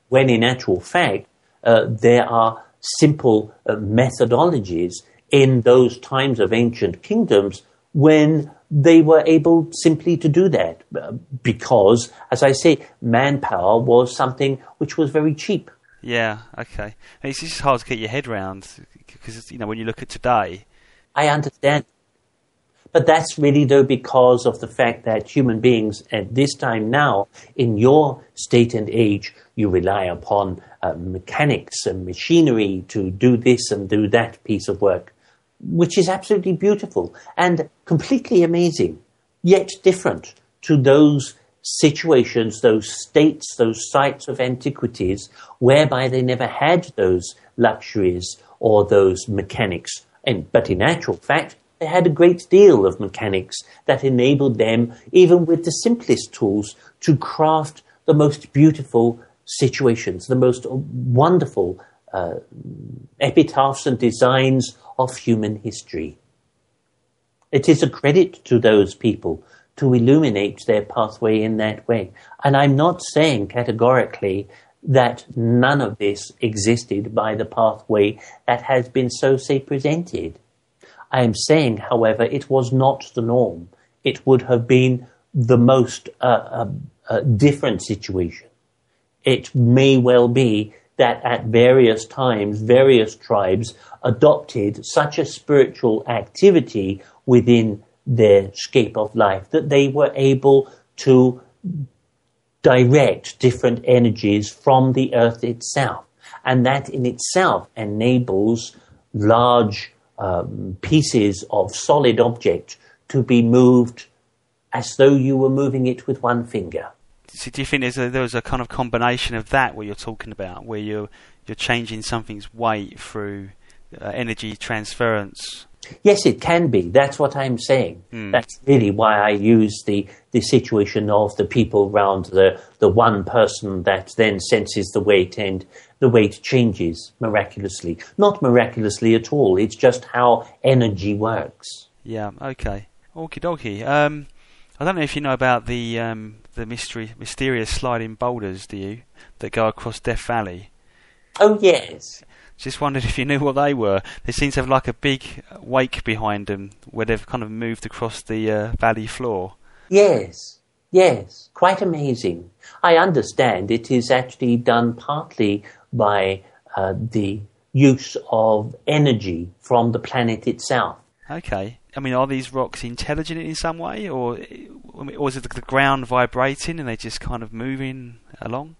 When in actual fact, uh, there are simple uh, methodologies in those times of ancient kingdoms when they were able simply to do that uh, because, as I say, manpower was something which was very cheap. yeah, okay. It's just hard to get your head round because you know when you look at today. I understand. But that's really though because of the fact that human beings at this time now, in your state and age, you rely upon uh, mechanics and machinery to do this and do that piece of work, which is absolutely beautiful and completely amazing, yet different to those situations, those states, those sites of antiquities whereby they never had those luxuries or those mechanics. And, but in actual fact, they had a great deal of mechanics that enabled them, even with the simplest tools, to craft the most beautiful situations, the most wonderful uh, epitaphs and designs of human history. It is a credit to those people to illuminate their pathway in that way. And I'm not saying categorically that none of this existed by the pathway that has been so, say, presented. I am saying, however, it was not the norm. It would have been the most uh, uh, uh, different situation. It may well be that at various times, various tribes adopted such a spiritual activity within their scape of life that they were able to direct different energies from the earth itself. And that in itself enables large um, pieces of solid object to be moved as though you were moving it with one finger. So do you think there's a, there was a kind of combination of that what you're talking about, where you're you're changing something's weight through uh, energy transference? Yes, it can be. That's what I'm saying. That's really why I use the, the situation of the people around the, the one person that then senses the weight and the weight changes miraculously. Not miraculously at all. It's just how energy works. Yeah. Okay. Okie dokie. Um, I don't know if you know about the um, the mystery mysterious sliding boulders, do you? That go across Death Valley. Oh, yes. Just wondered if you knew what they were. They seem to have like a big wake behind them, where they've kind of moved across the uh, valley floor. Yes, yes, quite amazing. I understand it is actually done partly by uh, the use of energy from the planet itself. Okay. I mean, are these rocks intelligent in some way, or or is it the ground vibrating and they're just kind of moving along?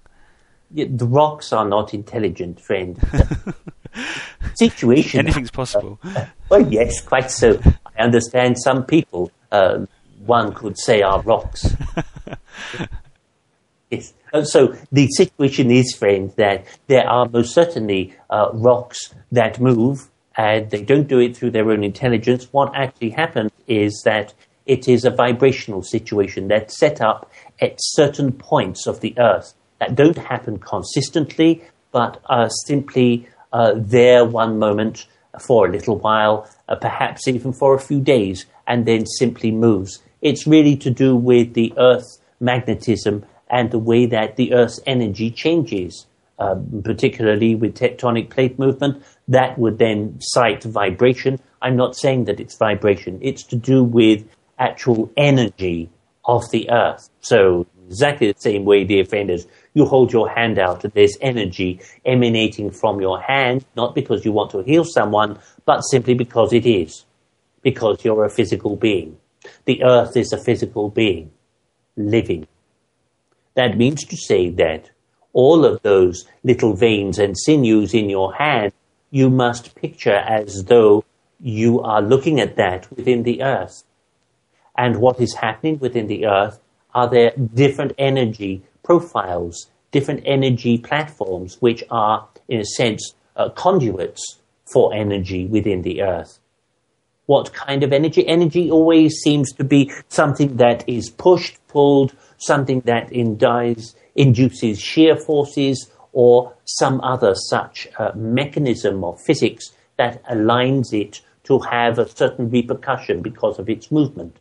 The rocks are not intelligent, friend. Situation. Anything's possible. Well, yes, quite so. I understand some people, um, one could say, are rocks. yes. Uh, So the situation is, friend, that there are most certainly uh, rocks that move, and they don't do it through their own intelligence. What actually happens is that it is a vibrational situation that's set up at certain points of the earth that don't happen consistently, but are simply uh, there one moment for a little while, uh, perhaps even for a few days, and then simply moves. It's really to do with the Earth's magnetism and the way that the Earth's energy changes, um, particularly with tectonic plate movement. That would then cite vibration. I'm not saying that it's vibration. It's to do with actual energy of the Earth. So exactly the same way, dear friend, as you hold your hand out and there's energy emanating from your hand, not because you want to heal someone, but simply because it is. Because you're a physical being. The earth is a physical being, living. That means to say that all of those little veins and sinews in your hand, you must picture as though you are looking at that within the earth. And what is happening within the earth are there different energy profiles, different energy platforms, which are, in a sense, uh, conduits for energy within the earth. What kind of energy? Energy always seems to be something that is pushed, pulled, something that induces, induces shear forces or some other such uh, mechanism of physics that aligns it to have a certain repercussion because of its movement.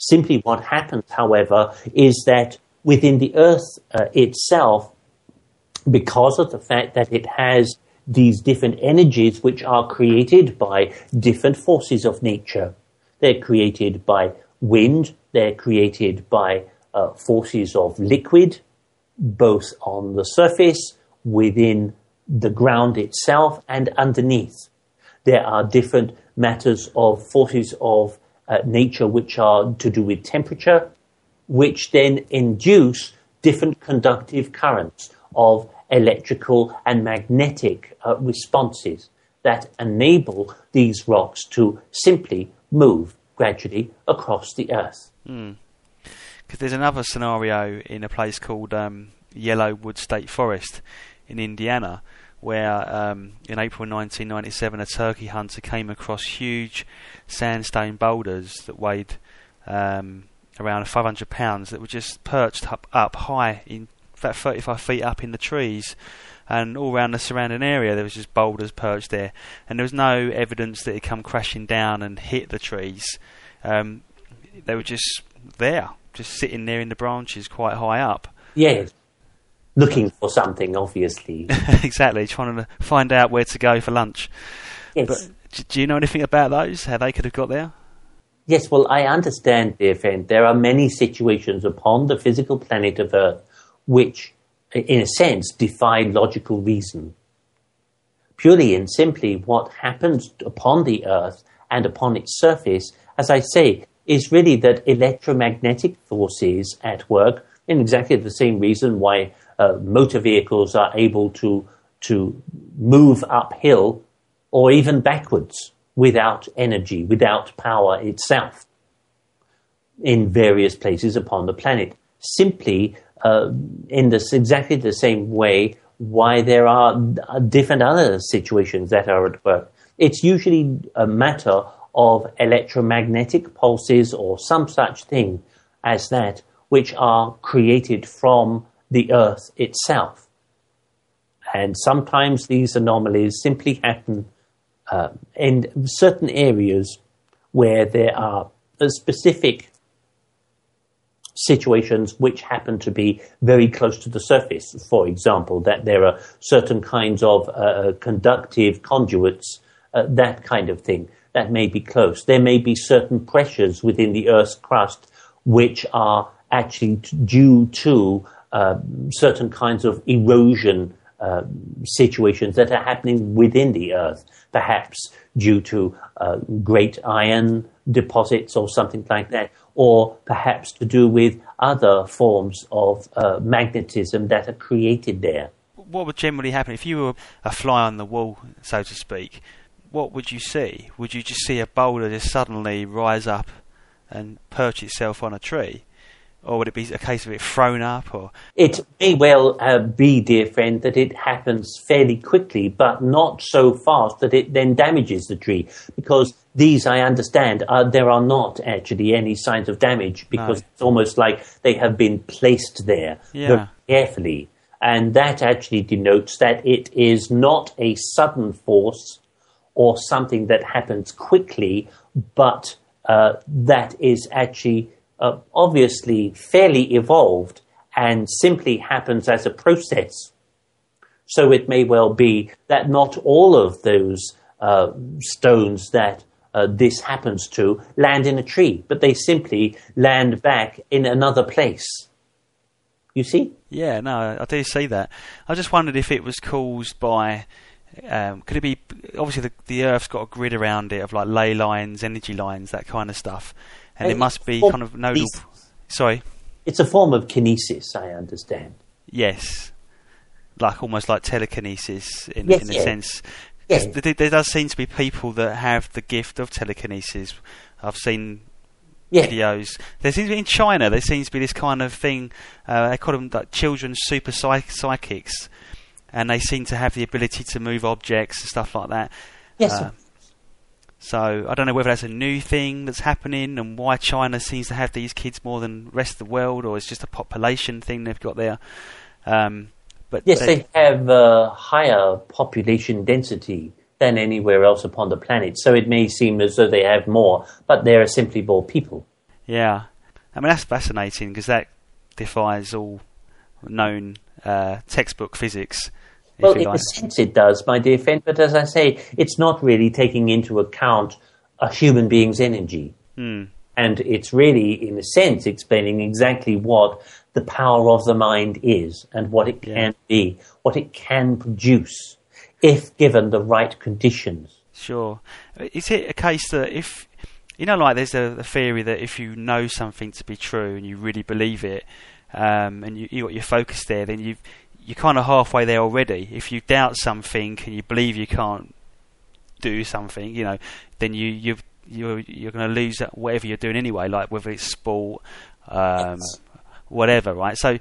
Simply what happens, however, is that within the Earth uh, itself, because of the fact that it has these different energies which are created by different forces of nature. They're created by wind, they're created by uh, forces of liquid, both on the surface, within the ground itself, and underneath. There are different matters of forces of uh, nature which are to do with temperature, which then induce different conductive currents of electrical and magnetic uh, responses that enable these rocks to simply move gradually across the earth. Because mm. there's another scenario in a place called um, Yellowwood State Forest in Indiana, where um, in April 1997 a turkey hunter came across huge sandstone boulders that weighed um, around 500 pounds that were just perched up, up high in about 35 feet up in the trees, and all around the surrounding area there was just boulders perched there, and there was no evidence that it come crashing down and hit the trees. Um, they were just there, just sitting there in the branches, quite high up. Yes, looking for something, obviously. exactly, trying to find out where to go for lunch. Yes. But do you know anything about those? How they could have got there? Yes, well, I understand, dear friend. There are many situations upon the physical planet of Earth which, in a sense, defy logical reason. Purely and simply, what happens upon the Earth and upon its surface, as I say, is really that electromagnetic forces at work, in exactly the same reason why uh, motor vehicles are able to to move uphill or even backwards without energy, without power itself in various places upon the planet. Simply uh, in this exactly the same way why there are different other situations that are at work. It's usually a matter of electromagnetic pulses or some such thing as that, which are created from the Earth itself. And sometimes these anomalies simply happen uh, in certain areas where there are specific situations which happen to be very close to the surface. For example, that there are certain kinds of uh, uh, conductive conduits, uh, that kind of thing, that may be close. There may be certain pressures within the Earth's crust which are actually t- due to uh, certain kinds of erosion uh, situations that are happening within the Earth, perhaps due to uh, great iron deposits or something like that, or perhaps to do with other forms of uh, magnetism that are created there. What would generally happen if you were a fly on the wall, so to speak? What would you see? Would you just see a boulder just suddenly rise up and perch itself on a tree? Or would it be a case of it thrown up? Or it may well uh, be, dear friend, that it happens fairly quickly, but not so fast that it then damages the tree. Because these, I understand, are, there are not actually any signs of damage because no. it's almost like they have been placed there yeah. very carefully, and that actually denotes that it is not a sudden force or something that happens quickly, but uh, that is actually uh, obviously fairly evolved and simply happens as a process. So it may well be that not all of those uh, stones that uh, this happens to land in a tree, but they simply land back in another place. You see? Yeah, no, I do see that. I just wondered if it was caused by. Um, could it be obviously the, the Earth's got a grid around it of like ley lines, energy lines, that kind of stuff and it must be kind of nodal. Sorry, it's a form of kinesis. I understand. Yes, like almost like telekinesis in, yes, in a yes. sense. Yes. There, there does seem to be people that have the gift of telekinesis. I've seen Yeah. videos. There seems to be in China. There seems to be this kind of thing. Uh, they call them like children's super psych- psychics, and they seem to have the ability to move objects and stuff like that. Yes. Uh, so I don't know whether that's a new thing that's happening and why China seems to have these kids more than the rest of the world, or it's just a population thing they've got there. Um, but Yes, they- they have a higher population density than anywhere else upon the planet. So it may seem as though they have more, but there are simply more people. Yeah, I mean that's fascinating because that defies all known uh, textbook physics. Well, in a sense it does, my dear friend, but as I say, it's not really taking into account a human being's energy. Hmm. And it's really, in a sense, explaining exactly what the power of the mind is and what it Yeah. can be, what it can produce, if given the right conditions. Sure. Is it a case that if you know, like there's a, a theory that if you know something to be true and you really believe it, um, and you you got your focus there, then you you're kind of halfway there already. If you doubt something and you believe you can't do something, you know, then you you you're you're going to lose that whatever you're doing anyway. Like whether it's sport, um, whatever, right? So.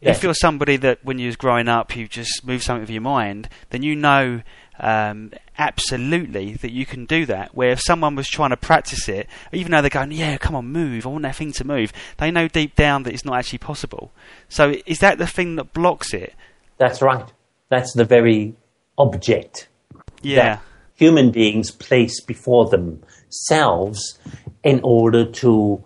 Yeah. If you're somebody that when you was growing up you just move something with your mind, then you know um, absolutely that you can do that. Where if someone was trying to practice it, even though they're going, "Yeah, come on, move! I want that thing to move," they know deep down that it's not actually possible. So is that the thing that blocks it? That's right. That's the very object Yeah, that human beings place before themselves in order to.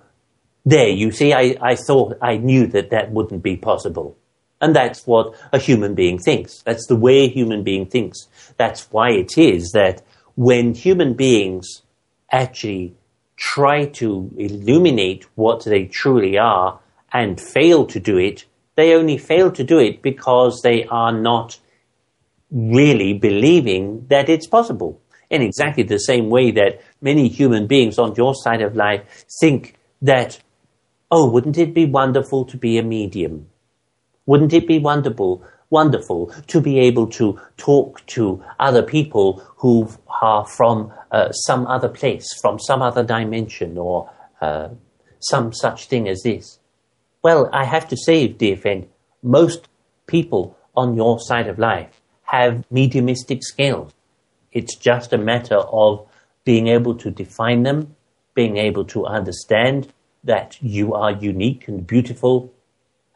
There, you see, I, I thought, I knew that that wouldn't be possible. And that's what a human being thinks. That's the way a human being thinks. That's why it is that when human beings actually try to illuminate what they truly are and fail to do it, they only fail to do it because they are not really believing that it's possible. In exactly the same way that many human beings on your side of life think that, oh, wouldn't it be wonderful to be a medium? Wouldn't it be wonderful, wonderful to be able to talk to other people who are from uh, some other place, from some other dimension, or uh, some such thing as this? Well, I have to say, dear friend, most people on your side of life have mediumistic skills. It's just a matter of being able to define them, being able to understand that you are unique and beautiful,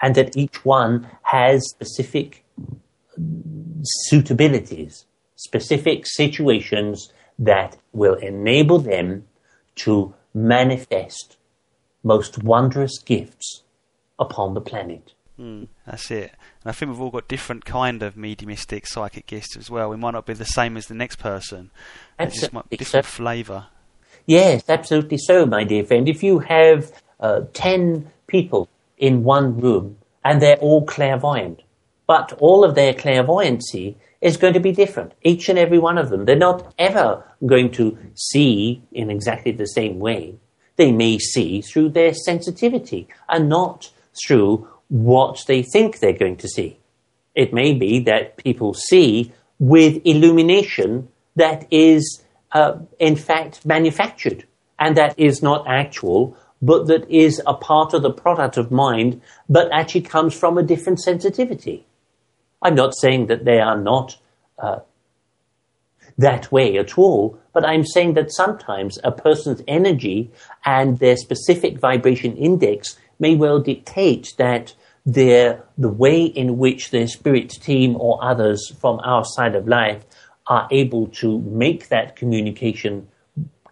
and that each one has specific suitabilities, specific situations that will enable them to manifest most wondrous gifts upon the planet. that's it. And I think we've all got different kind of mediumistic psychic gifts as well. We might not be the same as the next person. It's just might Absolutely. different flavour. Yes, absolutely so, my dear friend. If you have uh, 10 people in one room and they're all clairvoyant, but all of their clairvoyancy is going to be different, each and every one of them. They're not ever going to see in exactly the same way. They may see through their sensitivity and not through what they think they're going to see. It may be that people see with illumination that is, uh, in fact, manufactured and that is not actual, but that is a part of the product of mind, but actually comes from a different sensitivity. I'm not saying that they are not uh, that way at all, but I'm saying that sometimes a person's energy and their specific vibration index may well dictate that their, the way in which their spirit team or others from our side of life are able to make that communication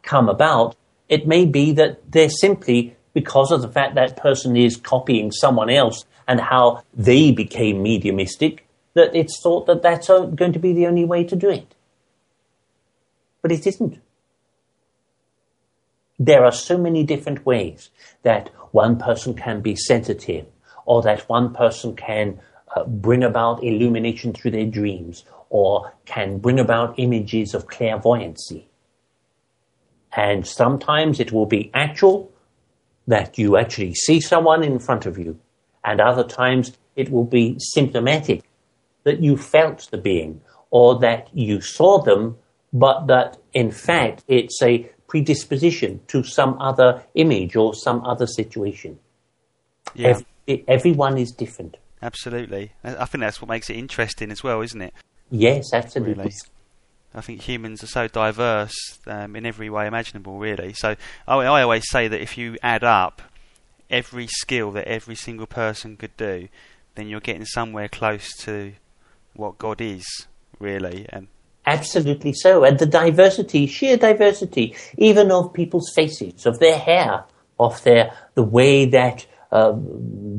come about, it may be that they're simply because of the fact that person is copying someone else and how they became mediumistic, that it's thought that that's going to be the only way to do it. But it isn't. There are so many different ways that one person can be sensitive, or that one person can uh, bring about illumination through their dreams, or can bring about images of clairvoyancy. And sometimes it will be actual, that you actually see someone in front of you, and other times it will be symptomatic that you felt the being, or that you saw them but that in fact it's a predisposition to some other image or some other situation. Yeah. Every, everyone is different. Absolutely. I think that's what makes it interesting as well, isn't it? Yes, absolutely. Really. I think humans are so diverse um, in every way imaginable, really. So I, I always say that if you add up every skill that every single person could do, then you're getting somewhere close to what God is, really. And Absolutely so. And the diversity, sheer diversity, even of people's faces, of their hair, of their the way that um,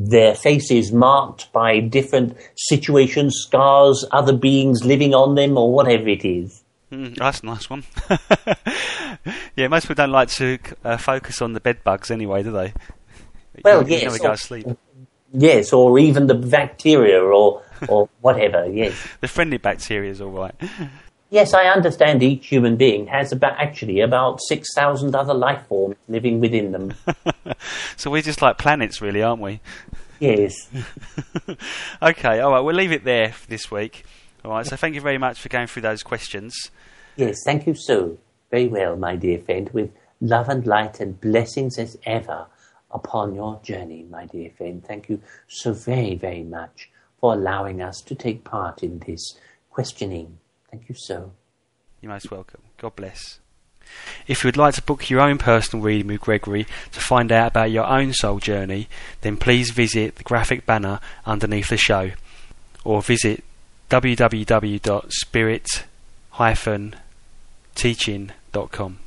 their faces marked by different situations, scars, other beings living on them, or whatever it is. Mm, that's a nice one. yeah, most people don't like to uh, focus on the bed bugs anyway, do they? Well, you, you yes, never go to sleep. Yes, or even the bacteria, or or whatever. Yes, The friendly bacteria is all right. Yes, I understand. Each human being has about actually about six thousand other life forms living within them. so we're just like planets, really, aren't we? Yes, okay, all right, we'll leave it there for this week. All right, so thank you very much for going through those questions. yes. Thank you so very well, my dear friend. With love and light and blessings as ever upon your journey, my dear friend. Thank you so very, very much for allowing us to take part in this questioning. Thank you so. You're most welcome. God bless. If you would like to book your own personal reading with Gregory to find out about your own soul journey, then please visit the graphic banner underneath the show or visit www.spirit-teaching.com.